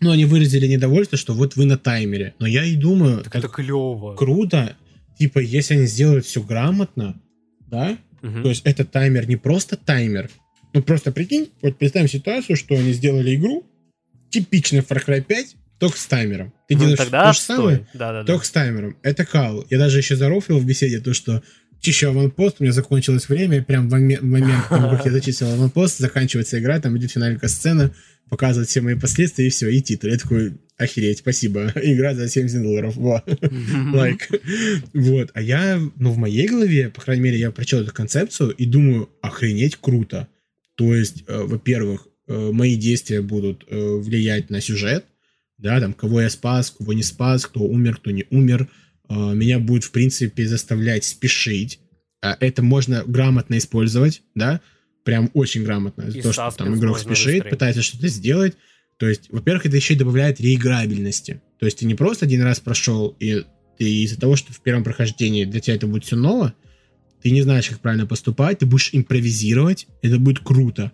Ну, они выразили недовольство, что вот вы на таймере. Но я и думаю... Так это клево. Круто. Типа, если они сделают все грамотно, да, Угу. То есть это таймер не просто таймер. Ну просто прикинь, вот представим ситуацию, что они сделали игру, типичный Far Cry 5, только с таймером. Ты ну, делаешь тогда то же самое, да, да, только да. с таймером. Это кал. Я даже еще зарофил в беседе то, что чищу аванпост, у меня закончилось время, прям в момент, момент как я зачистил аванпост, заканчивается игра, там идет финальная сцена, показывает все мои последствия, и все, и титр. Я такой, охереть, спасибо. Игра за 70 долларов. Вот. Лайк. Вот. А я, ну, в моей голове, по крайней мере, я прочел эту концепцию и думаю, охренеть круто. То есть, э, во-первых, мои действия будут э, влиять на сюжет, да, там, кого я спас, кого не спас, кто умер, кто не умер. Э, меня будет, в принципе, заставлять спешить. Э, это можно грамотно использовать, да, прям очень грамотно. И то, что там игрок спешит, выстроить. пытается что-то сделать. То есть, во-первых, это еще и добавляет реиграбельности. То есть ты не просто один раз прошел, и ты из-за того, что в первом прохождении для тебя это будет все ново, ты не знаешь, как правильно поступать, ты будешь импровизировать, это будет круто.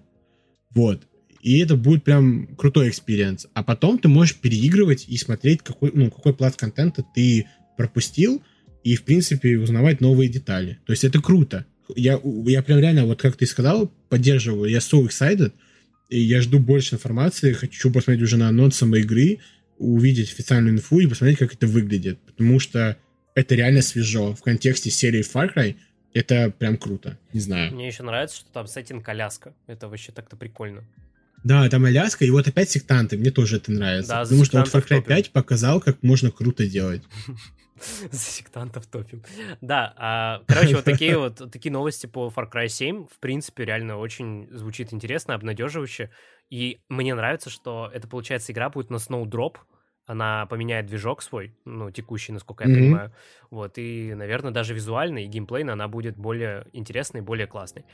Вот. И это будет прям крутой experience. А потом ты можешь переигрывать и смотреть, какой, ну, какой пласт контента ты пропустил, и, в принципе, узнавать новые детали. То есть это круто. Я, я прям реально, вот как ты сказал, поддерживаю. Я so excited, и я жду больше информации, хочу посмотреть уже на анонс самой игры, увидеть официальную инфу и посмотреть, как это выглядит. Потому что это реально свежо. В контексте серии Far Cry это прям круто. Не знаю. Мне еще нравится, что там сеттинг коляска. Это вообще так-то прикольно. Да, там Аляска, и вот опять сектанты, мне тоже это нравится. Да, потому что вот Far Cry 5 показал, как можно круто делать. За сектантов топим. Да, а, короче, вот такие вот такие новости по Far Cry 7, в принципе, реально очень звучит интересно, обнадеживающе. И мне нравится, что это, получается, игра будет на Snowdrop, она поменяет движок свой, ну, текущий, насколько я mm-hmm. понимаю. Вот, и, наверное, даже визуально и геймплейно она будет более интересной, более классной.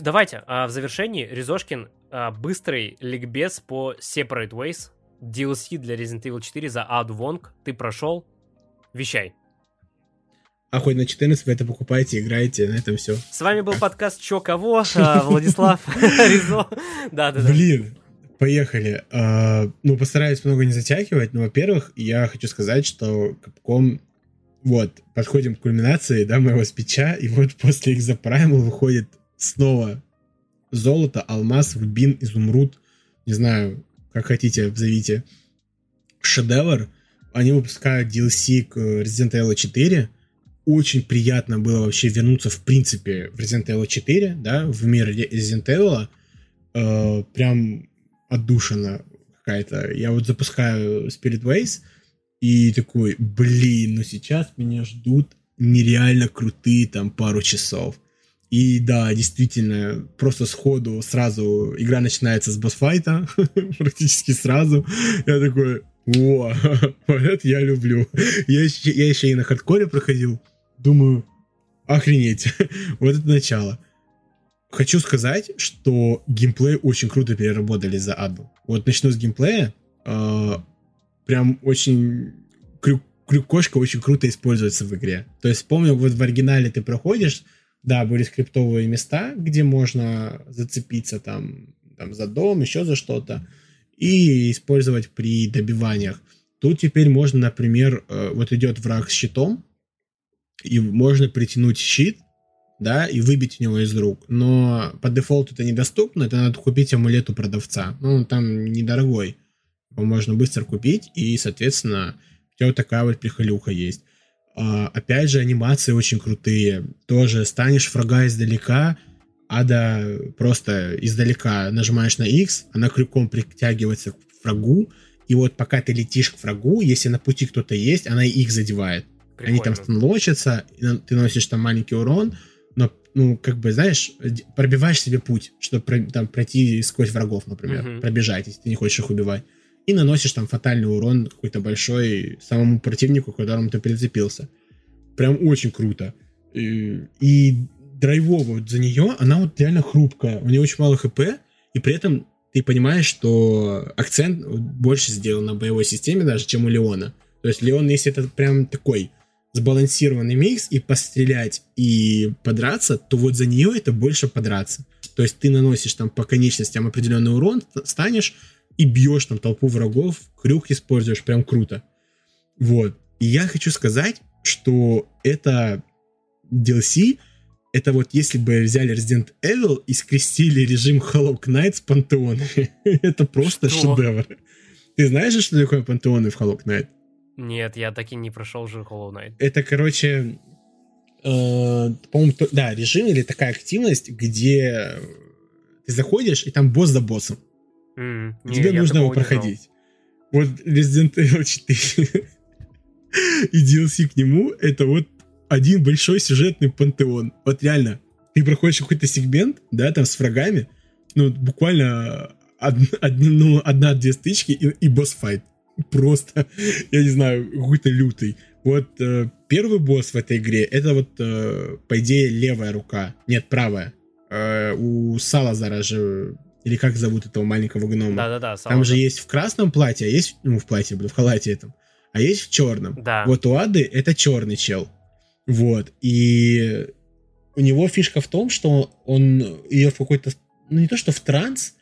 Давайте, а в завершении Ризошкин а, быстрый ликбез по Separate Ways, DLC для Resident Evil 4 за Ад Вонг. Ты прошел, Вещай. А хоть на 14 вы это покупаете, играете, на этом все. С вами был подкаст «Чё кого?» а, Владислав Ризо. Да-да-да. Блин, поехали. Ну, постараюсь много не затягивать, но, во-первых, я хочу сказать, что Capcom вот, подходим к кульминации, да, моего спича, и вот после Exoprimal выходит снова золото, алмаз, рубин, изумруд, не знаю, как хотите, зовите, шедевр, они выпускают DLC к Resident Evil 4. Очень приятно было вообще вернуться, в принципе, в Resident Evil 4, да, в мир Resident Evil. Э, прям отдушина какая-то. Я вот запускаю Spirit Ways и такой, блин, ну сейчас меня ждут нереально крутые там пару часов. И да, действительно, просто сходу сразу игра начинается с босс-файта, практически сразу. Я такой, о, вот это я люблю. Я еще, я еще и на хардкоре проходил. Думаю, охренеть. вот это начало. Хочу сказать, что геймплей очень круто переработали за аду. Вот начну с геймплея. Э, прям очень... Крю, крюкошка очень круто используется в игре. То есть, помню, вот в оригинале ты проходишь, да, были скриптовые места, где можно зацепиться там, там за дом, еще за что-то и использовать при добиваниях. Тут теперь можно, например, э, вот идет враг с щитом, и можно притянуть щит, да, и выбить у него из рук. Но по дефолту это недоступно, это надо купить амулет у продавца. Ну, он там недорогой. Его можно быстро купить, и, соответственно, у тебя вот такая вот прихолюха есть. А, опять же, анимации очень крутые. Тоже станешь врага издалека, Ада просто издалека нажимаешь на X, она крюком притягивается к врагу, и вот пока ты летишь к врагу, если на пути кто-то есть, она их задевает. Прикольно. Они там станлочатся, ты носишь там маленький урон, но, ну, как бы, знаешь, пробиваешь себе путь, чтобы там пройти сквозь врагов, например, uh-huh. пробежать, если ты не хочешь их убивать. И наносишь там фатальный урон какой-то большой самому противнику, к которому ты прицепился. Прям очень круто. И, и драйвово вот за нее, она вот реально хрупкая. У нее очень мало хп, и при этом ты понимаешь, что акцент больше сделан на боевой системе даже, чем у Леона. То есть Леон, если это прям такой сбалансированный микс, и пострелять, и подраться, то вот за нее это больше подраться. То есть ты наносишь там по конечностям определенный урон, станешь и бьешь там толпу врагов, крюк используешь, прям круто. Вот. И я хочу сказать, что это DLC это вот если бы взяли Resident Evil и скрестили режим Hollow Knight с пантеонами. это просто Что? шедевр. Ты знаешь, что такое пантеоны в Hollow Knight? Нет, я так и не прошел же Hollow Knight. Это, короче, э, по-моему, да, режим или такая активность, где ты заходишь, и там босс за боссом. И не, тебе нужно его проходить. Вот Resident Evil 4 и DLC к нему это вот один большой сюжетный пантеон. Вот реально, ты проходишь какой-то сегмент, да, там с врагами, ну, буквально од- од- ну, одна-две стычки и, и босс-файт. Просто, я не знаю, какой-то лютый. Вот э, первый босс в этой игре, это вот, э, по идее, левая рука. Нет, правая. Э, у Салазара же, или как зовут этого маленького гнома? Да-да-да, Там же есть в красном платье, а есть, ну, в платье, блин, в халате этом, а есть в черном. Да. Вот у Ады это черный чел. Вот. И у него фишка в том, что он ее в какой-то, ну не то что в транс,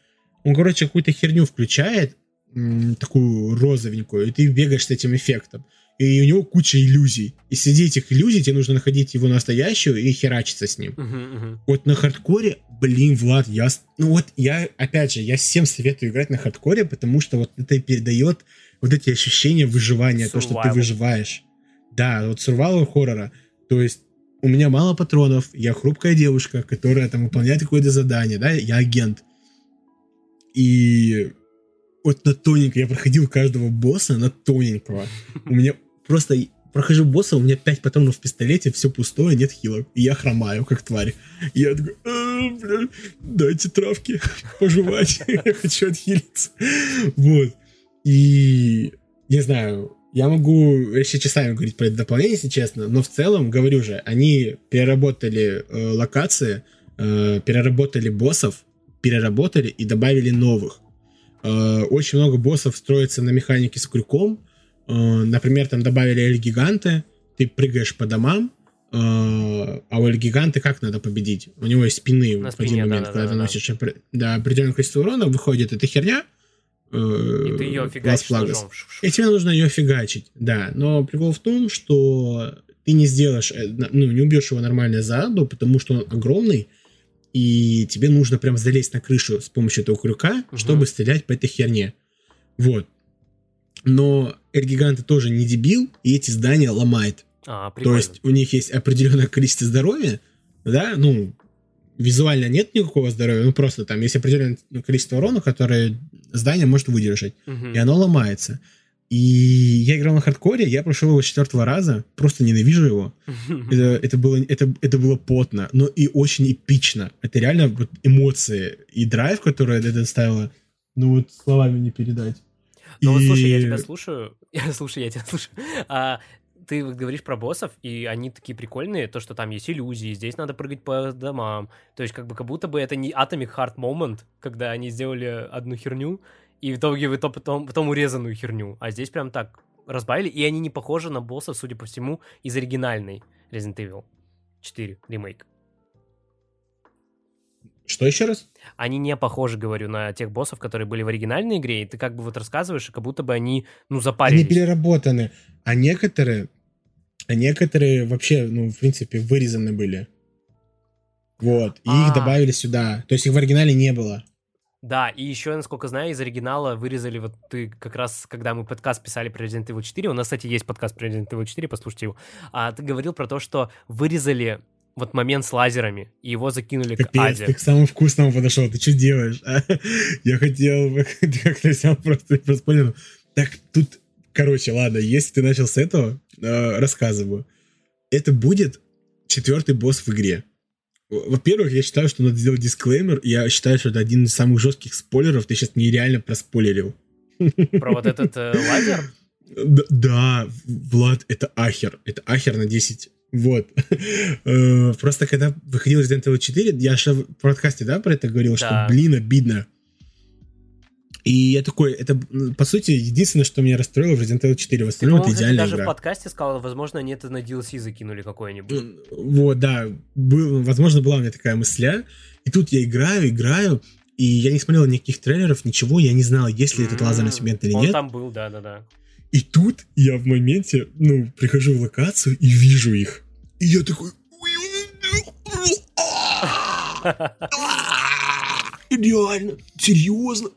он, короче, какую-то херню включает, такую розовенькую, и ты бегаешь с этим эффектом. И у него куча иллюзий. И среди этих иллюзий тебе нужно находить его настоящую и херачиться с ним. Мгм. Вот на хардкоре, блин, Влад, я... Ну вот я, опять же, я всем советую играть на хардкоре, потому что вот это передает вот эти ощущения выживания, то, что ты Survival. выживаешь. Да, вот survival хоррора. То есть у меня мало патронов, я хрупкая девушка, которая там выполняет какое-то задание, да, я агент. И вот на тоненько, я проходил каждого босса на тоненького. У меня просто прохожу босса, у меня 5 патронов в пистолете, все пустое, нет хилок. И я хромаю, как тварь. И я такой, «А, бля, дайте травки пожевать, я хочу отхилиться. Вот. И, не знаю, я могу еще часами говорить про это дополнение, если честно, но в целом, говорю же, они переработали э, локации, э, переработали боссов, переработали и добавили новых. Э, очень много боссов строится на механике с крюком. Э, например, там добавили эль-гиганты, ты прыгаешь по домам, э, а у эль-гиганты как надо победить? У него есть спины На в один спине, момент, когда ты да-да-да-да. носишь да, определенное количество урона, выходит эта херня. э, И ты ее фигачишь ножом. И тебе нужно ее фигачить, да. Но прикол в том, что ты не сделаешь, ну, не убьешь его нормально за аду, потому что он огромный, и тебе нужно прям залезть на крышу с помощью этого крюка, Мгм. чтобы стрелять по этой херне. Вот. Но Эльгиганты тоже не дебил, и эти здания ломает. А, То есть у них есть определенное количество здоровья, да, ну, визуально нет никакого здоровья, ну, просто там есть определенное количество урона, которое здание может выдержать Мгм. и оно ломается. И я играл на хардкоре, я прошел его с четвертого раза, просто ненавижу его. Это, это, было, это, это было потно, но и очень эпично. Это реально вот эмоции и драйв, который это доставило, ну вот словами не передать. Ну вот И- слушай, я тебя слушаю. Слушай, я тебя слушаю. А, ты говоришь про боссов, и они такие прикольные, то, что там есть иллюзии, здесь надо прыгать по домам. То есть, как бы, как будто бы это не Atomic Heart Moment, когда они сделали одну херню, и в итоге вы то потом, потом урезанную херню. А здесь прям так разбавили, и они не похожи на боссов, судя по всему, из оригинальной Resident Evil 4 ремейк. Что еще раз? Они не похожи, говорю, на тех боссов, которые были в оригинальной игре, и ты как бы вот рассказываешь, и как будто бы они, ну, Они запарились. переработаны, а некоторые, а некоторые вообще, ну, в принципе, вырезаны были. Вот, и А. их добавили сюда. То есть их в оригинале не было. Да, и еще, насколько знаю, из оригинала вырезали вот ты как раз, когда мы подкаст писали про Resident Evil 4, у нас, кстати, есть подкаст про Resident Evil 4, послушайте его, а ты говорил про то, что вырезали вот момент с лазерами, и его закинули к Капец, Аде. ты к самому вкусному подошел. Ты что делаешь? а? Я хотел... бы- Ты как-то взял просто просто понял. Так, тут... Короче, ладно, если ты начал с этого, э, рассказываю. Это будет четвертый босс в игре. Во-первых, я считаю, что надо сделать дисклеймер. Я считаю, что это один из самых жестких спойлеров. Ты сейчас нереально проспойлерил. Про вот этот э, лазер? Да, Влад, это ахер. Это ахер на 10. Вот. Э, Просто когда выходил Resident Evil 4, я же в подкасте, да, про это говорил, что, Да. блин, обидно. И я такой, это, по сути, единственное, что меня расстроило в Resident Evil 4. В остальном это идеальная даже в игра. подкасте сказал, возможно, они это на DLC закинули какой-нибудь. Вот, да. Был, возможно, была у меня такая мысля. И тут я играю, играю, и я не смотрел никаких трейлеров, ничего, я не знал, есть ли этот лазерный сегмент или Он нет. там был, да-да-да. И тут я в моменте, ну, прихожу в локацию и вижу их. И я такой... «Ой, ой, ой». Реально, серьезно,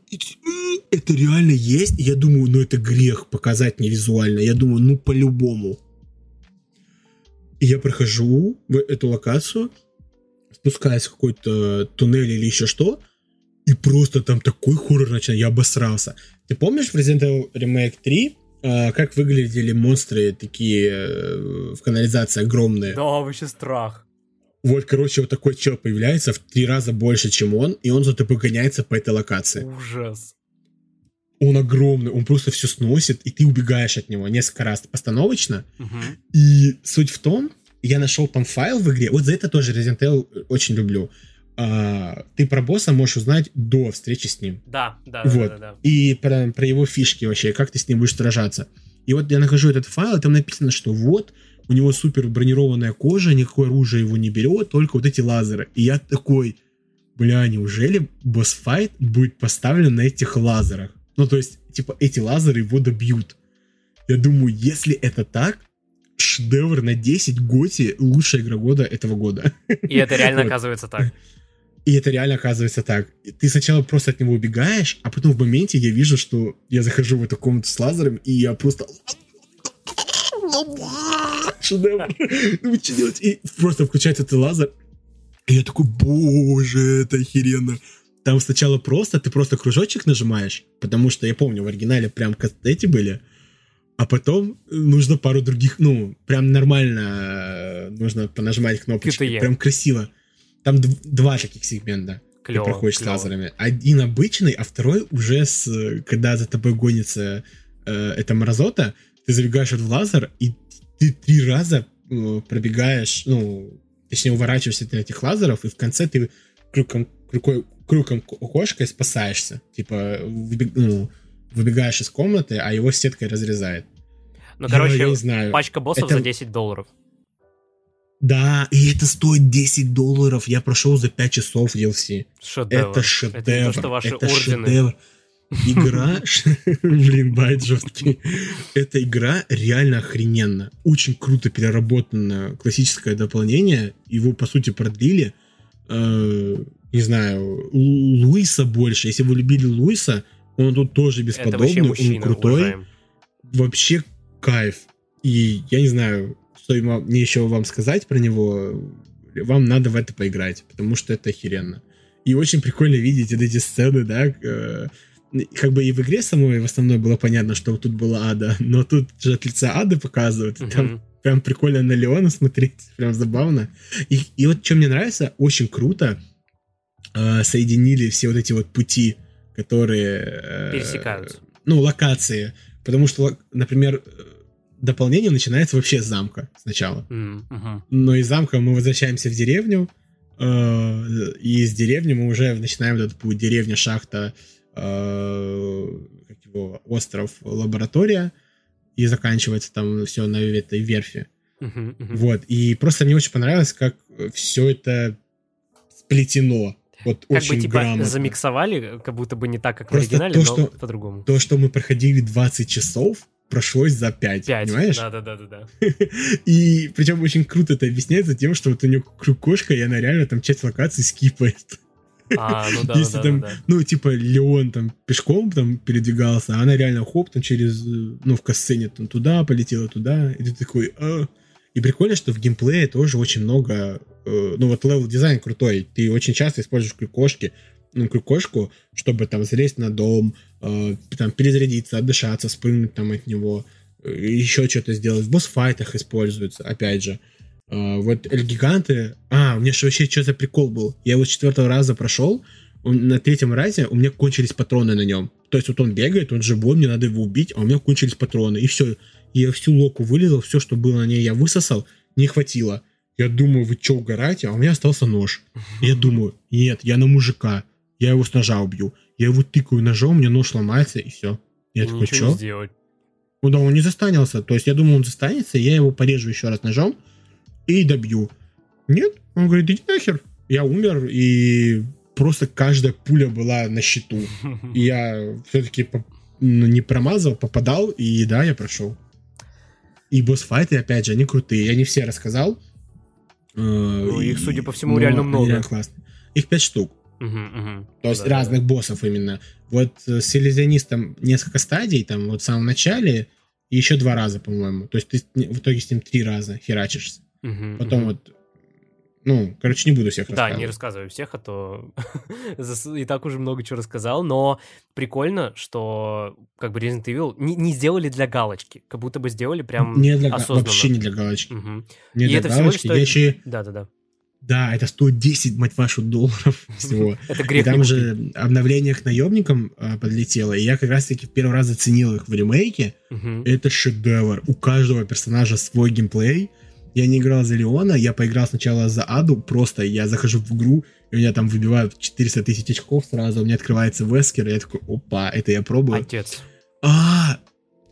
это реально есть. Я думаю, ну это грех показать не визуально. Я думаю, ну по-любому. И я прохожу в эту локацию, спускаюсь в какой-то туннель или еще что, и просто там такой хоррор начинает, я обосрался. Ты помнишь Resident Evil Remake 3, а, как выглядели монстры такие э, в канализации огромные? Да, вообще страх. Вот, короче, вот такой чел появляется в три раза больше, чем он, и он и погоняется по этой локации. Ужас. Он огромный, он просто все сносит, и ты убегаешь от него несколько раз постановочно. Мгм. И суть в том, я нашел там файл в игре, вот за это тоже Resident Evil очень люблю. А, ты про босса можешь узнать до встречи с ним. Да, да, да, Вот. да, да. И про, про его фишки вообще, как ты с ним будешь сражаться. И вот я нахожу этот файл, и там написано, что вот, у него супер бронированная кожа, никакое оружие его не берет, только вот эти лазеры. И я такой, бля, неужели босс-файт будет поставлен на этих лазерах? Ну, то есть, типа, эти лазеры его добьют. Я думаю, если это так, шедевр на 10 Готи лучшая игра года этого года. И это реально оказывается так. И это реально оказывается так. Ты сначала просто от него убегаешь, а потом в моменте я вижу, что я захожу в эту комнату с лазером, и я просто... Шедевр. Ну, что делать? И просто включается этот лазер, и я такой, боже, это охеренно. Там сначала просто, ты просто кружочек нажимаешь, потому что я помню, в оригинале прям эти были, а потом нужно пару других, ну, прям нормально э, нужно понажимать кнопочки, QTE. прям красиво. Там дв- два таких сегмента. Клево. ты проходишь клево. с лазерами. Один обычный, а второй уже с... Когда за тобой гонится э, эта мразота, ты забегаешь в лазер, и ты три раза э, пробегаешь, ну, точнее, уворачиваешься от этих лазеров, и в конце ты крюком, крюкой, крюком ко- кошкой спасаешься. Типа, выбег- ну, выбегаешь из комнаты, а его сеткой разрезает. Ну, Я- короче, я не знаю. пачка боссов Это- за 10 долларов. Да, и это стоит 10 долларов. Я прошел за 5 часов DLC. Шедевр. Это шедевр. Это не то, что ваши это ордены. шедевр. Игра, блин, байт жесткий. Эта игра реально охрененна. Очень круто переработано классическое дополнение. Его, по сути, продлили. Э, Не знаю, Лу- Луиса больше. Если вы любили Луиса, он тут тоже бесподобный, он крутой. уважаем. Вообще кайф. И я не знаю, что ему- мне еще вам сказать про него. Вам надо в это поиграть, потому что это охеренно. И очень прикольно видеть вот эти сцены, да, э, как бы и в игре самой в основной было понятно, что тут была ада, но тут же от лица ады показывают, и там Мгм. прям прикольно на Леона смотреть, прям забавно. И, и вот что мне нравится, очень круто э, соединили все вот эти вот пути, которые... э, Пересекаются. Ну, локации. Потому что, например, э, дополнение начинается вообще с замка сначала. М, мгм. Но из замка мы возвращаемся в деревню, э, и из деревни мы уже начинаем этот путь. Деревня, шахта, э, как его, остров, лаборатория, и заканчивается там все на этой верфи. Мгм, мгм. Вот, и просто мне очень понравилось, как все это сплетено. Вот Как очень бы типа грамотно. замиксовали, как будто бы не так, как в Просто оригинале, то, но что- по-другому. То, что мы проходили 20 часов, прошлось за 5, Пять. понимаешь? Да, да, да, да, да. И причем очень круто это объясняется тем, что вот у нее кошка, и она реально там часть локаций скипает. А, ну да, Если да, там, да, да. ну, типа, Леон там пешком там передвигался, а она реально хоп, там через, ну, в кат-сцене там туда полетела, туда, и ты такой, а. И прикольно, что в геймплее тоже очень много, э, ну, вот level design крутой, ты очень часто используешь крюк-кошки, ну, крюк-кошку, чтобы там залезть на дом, э, там перезарядиться, отдышаться, спрыгнуть там от него, э, еще что-то сделать. В босс-файтах используется, опять же. А, вот Эль-Гиганты... А, у меня же вообще что за прикол был? Я его с четвертого раза прошел, он- на третьем разе у меня кончились патроны на нем. То есть вот он бегает, он живой, мне надо его убить, а у меня кончились патроны. И все. Я всю локу вылезал, все, что было на ней, я высосал, не хватило. Я думаю, вы что, угораете? А у меня остался нож. Я думаю, нет, я на мужика. Я его с ножа убью. Я его тыкаю ножом, мне нож ломается, и все. Я И такой, что? сделать. Ну да, он не застанился. То есть я думал, он застанется, я его порежу еще раз ножом и добью. Нет, он говорит, иди нахер. Я умер, и просто каждая пуля была на счету. И я все-таки не промазал, попадал, и да, я прошел. И босс-файты, опять же, они крутые. Я не все рассказал. Ну, их, судя по всему, но реально много. реально классные. их пять штук. Мгм. То есть Да-да-да. разных боссов именно. Вот э, с иллюзионистом несколько стадий, там вот в самом начале, и еще два раза, по-моему. То есть ты в итоге с ним три раза херачишься. Мгм, Потом мгм. вот, ну, короче, не буду всех Да, рассказывать. не рассказывай всех, а то и так уже много чего рассказал, но прикольно, что как бы Resident Evil не, не сделали для галочки, как будто бы сделали прям Не для осознанно. вообще не для галочки. Мгм. Не И для это всего лишь галочки. Я еще... Да-да-да. Да, это 110, мать вашу, долларов всего. Это И грех не там же обновление к наемникам э, подлетело, и я как раз-таки в первый раз заценил их в ремейке. Это шедевр. У каждого персонажа свой геймплей. Я не играл за Леона, я поиграл сначала за Аду, просто я захожу в игру, и у меня там выбивают 400 тысяч очков сразу, у меня открывается Вескер, и я такой, опа, это я пробую. Отец. А,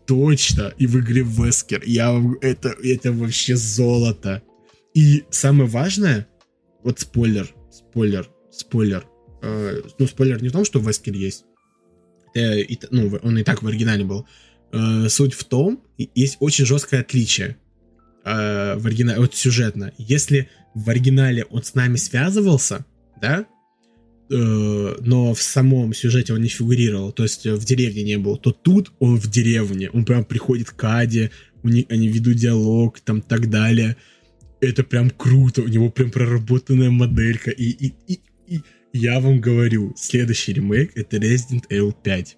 точно, и в игре Вескер. Я, это, это вообще золото. И самое важное, вот спойлер, спойлер, спойлер. Э, ну, спойлер не в том, что Вескер есть. Э, и ну, он и так в оригинале был. Э, суть в том, есть очень жесткое отличие э, в оригинале, вот сюжетно. Если в оригинале он с нами связывался, да, э, но в самом сюжете он не фигурировал, то есть э, в деревне не был, то тут он в деревне, он прям приходит к Аде, у них, они ведут диалог, там так далее. Это прям круто, у него прям проработанная моделька, и, и, и, и я вам говорю, следующий ремейк это Resident Evil 5.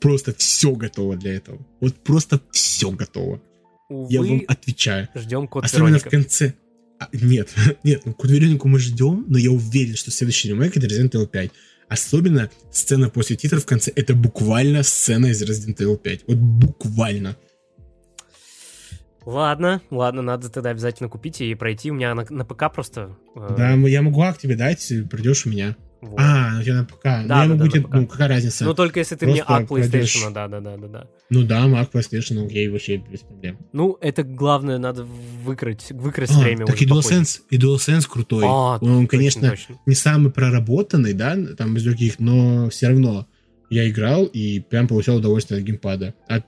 Просто все готово для этого. Вот просто все готово. Я вам Увы, отвечаю. ждем код Особенно в Вероника. конце. А, нет, нет, ну Код Веронику мы ждем, но я уверен, что следующий ремейк это Resident Evil 5. Особенно сцена после титров в конце, это буквально сцена из Resident Evil 5. Вот буквально. Ладно, ладно, надо тогда обязательно купить и пройти. У меня на, на ПК просто... э, Да, я могу ак тебе дать, придешь у меня. вот. А, у тебя на ПК. ну, Да, я да, могу да, тебе, на ПК. ну, какая разница? Ну, только если ты мне Просто ак PlayStation, да, да, да, да, да. Ну да, Mac PlayStation, окей, вообще без проблем. Ну, это главное, надо выкрасть, выкрасть А, время так и. DualSense, и DualSense крутой. А, он, точно, конечно, точно. не самый проработанный, да, там из других, но все равно я играл и прям получал удовольствие от геймпада. От,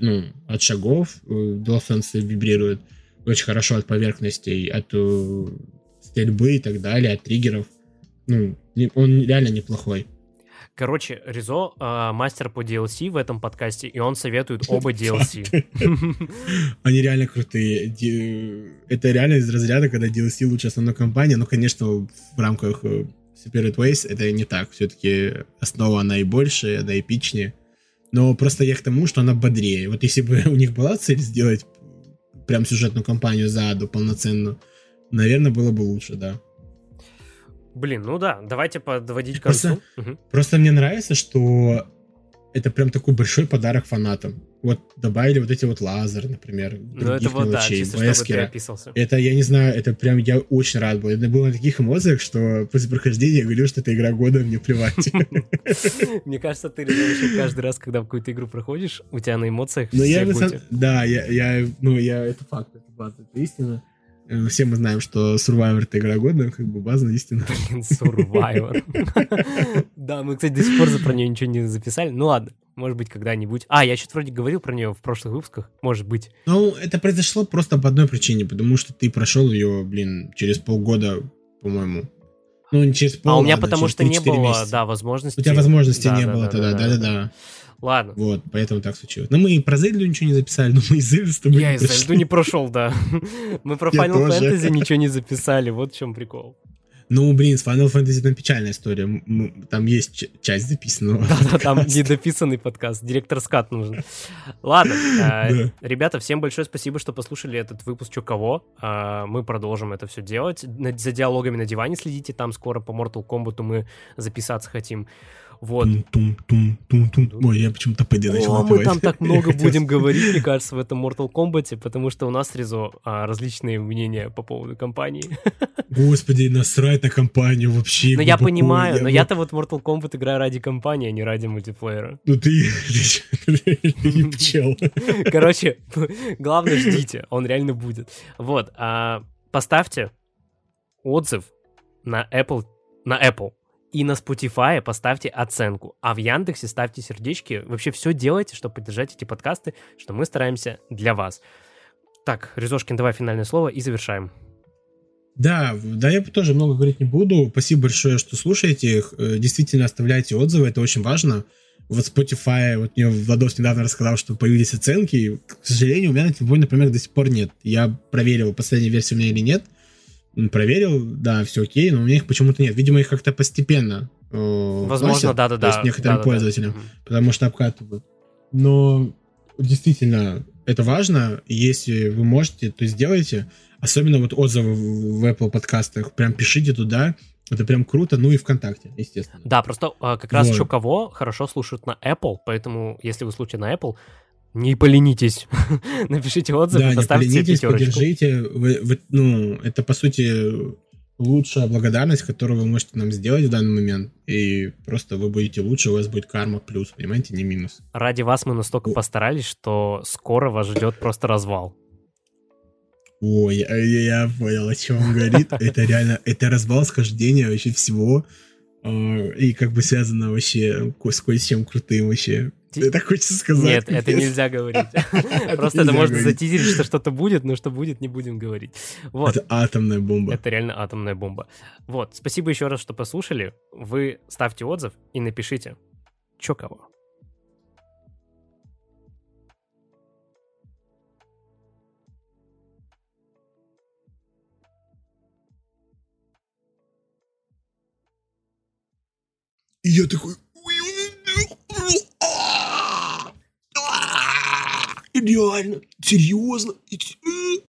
ну, от шагов э, DualSense вибрирует очень хорошо от поверхностей, от э, стрельбы и так далее, от триггеров. Ну, он реально неплохой. Короче, Ризо а, мастер по DLC в этом подкасте, и он советует оба DLC. Они реально крутые. Ди- Это реально из разряда, когда DLC лучше основной кампании, но, конечно, в рамках Super Ways это не так. Все-таки основа она и больше, она эпичнее. Но просто я к тому, что она бодрее. Вот если бы у них была цель сделать прям сюжетную кампанию за аду полноценную, наверное, было бы лучше, да. Блин, ну да, давайте подводить к Просто- концу. Мгм. Просто мне нравится, что это прям такой большой подарок фанатам. Вот добавили вот эти вот лазеры, например, Ну это других вот, да, мелочей, чисто чтобы ты Вескера. Это, я не знаю, это прям я очень рад был. Это было на таких эмоциях, что после прохождения я говорю, что это игра года, мне плевать. Мне кажется, ты каждый раз, когда в какую-то игру проходишь, у тебя на эмоциях да, я, ну, я, это факт, это это истина. Э, Все мы знаем, что Survivor это игра года, как бы база истина. Блин, Survivor. Да, мы, кстати, до сих пор за- про нее ничего не записали. Ну ладно, может быть, когда-нибудь. А, я что-то вроде говорил про нее в прошлых выпусках. Может быть. Ну, это произошло просто по одной причине, потому что ты прошел ее, блин, через полгода, по-моему. Ну, не через полгода, А у меня потому через что не 3-4 было, да, возможности. У тебя возможности не было да, тогда, да, да. да-да-да. Ладно. Вот, поэтому так случилось. Но мы и про Зельду ничего не записали, но мы и Зельду Я прошли. Зельду не прошел, да. Мы про Я Final тоже. Fantasy ничего не записали, вот в чем прикол. Ну, блин, с Final Fantasy там печальная история. Там есть часть записанного. Да-да, там недописанный подкаст, директор скат нужен. Ладно, Да. ребята, всем большое спасибо, что послушали этот выпуск «Чё кого». А, Мы продолжим это все делать. За диалогами на диване следите, там скоро по Mortal Kombat мы записаться хотим. Вот. Тум-тум-тум-тум-тум. Ой, я почему-то ПД начал О, мы там так много будем говорить, мне кажется, в этом Mortal Kombat, потому что у нас, Резо, а, различные мнения по поводу компании. Господи, насрать на компанию вообще. Но я понимаю, но я-то вот Mortal Kombat играю ради компании, а не ради мультиплеера. Ну ты ты не пчел. Короче, главное, ждите, он реально будет. Вот, а, поставьте отзыв на Apple, на Apple и на Spotify поставьте оценку, а в Яндексе ставьте сердечки. Вообще все делайте, чтобы поддержать эти подкасты, что мы стараемся для вас. Так, Резошкин, давай финальное слово и завершаем. Да, да, я тоже много говорить не буду. Спасибо большое, что слушаете их. Э, действительно, оставляйте отзывы, это очень важно. Вот Spotify, вот мне Владос недавно рассказал, что появились оценки. К сожалению, у меня на телефоне, например, до сих пор нет. Я проверил, последняя версия у меня или нет. Проверил, да, все окей, но у меня их почему-то нет. Видимо, их как-то постепенно э, Возможно, да-да-да. То есть некоторым да, пользователям, да. потому что обкатывают. Но действительно, это важно. Если вы можете, то сделайте. Особенно вот отзывы в Apple подкастах. Прям пишите туда. Это прям круто, ну и ВКонтакте, естественно. Да, просто а, как раз вот. еще кого хорошо слушают на Apple, поэтому если вы слушаете на Apple, не поленитесь, напишите отзыв, да, поставьте не поленитесь, пятерочку. поддержите, вы, вы, ну, это по сути лучшая благодарность, которую вы можете нам сделать в данный момент, и просто вы будете лучше, у вас будет карма плюс, понимаете, не минус. Ради вас мы настолько постарались, что скоро вас ждет просто развал. Ой, я, я понял, о чем он говорит. Это реально, это разбал схождения вообще всего. А, и как бы связано вообще с кое-чем крутым вообще. Это хочется сказать. Нет, это нельзя говорить. Просто это можно затизерить, что что-то будет, но что будет, не будем говорить. Вот. Это атомная бомба. Это реально атомная бомба. Вот, спасибо еще раз, что послушали. Вы ставьте отзыв и напишите, чё кого. И я такой... Реально, серьезно.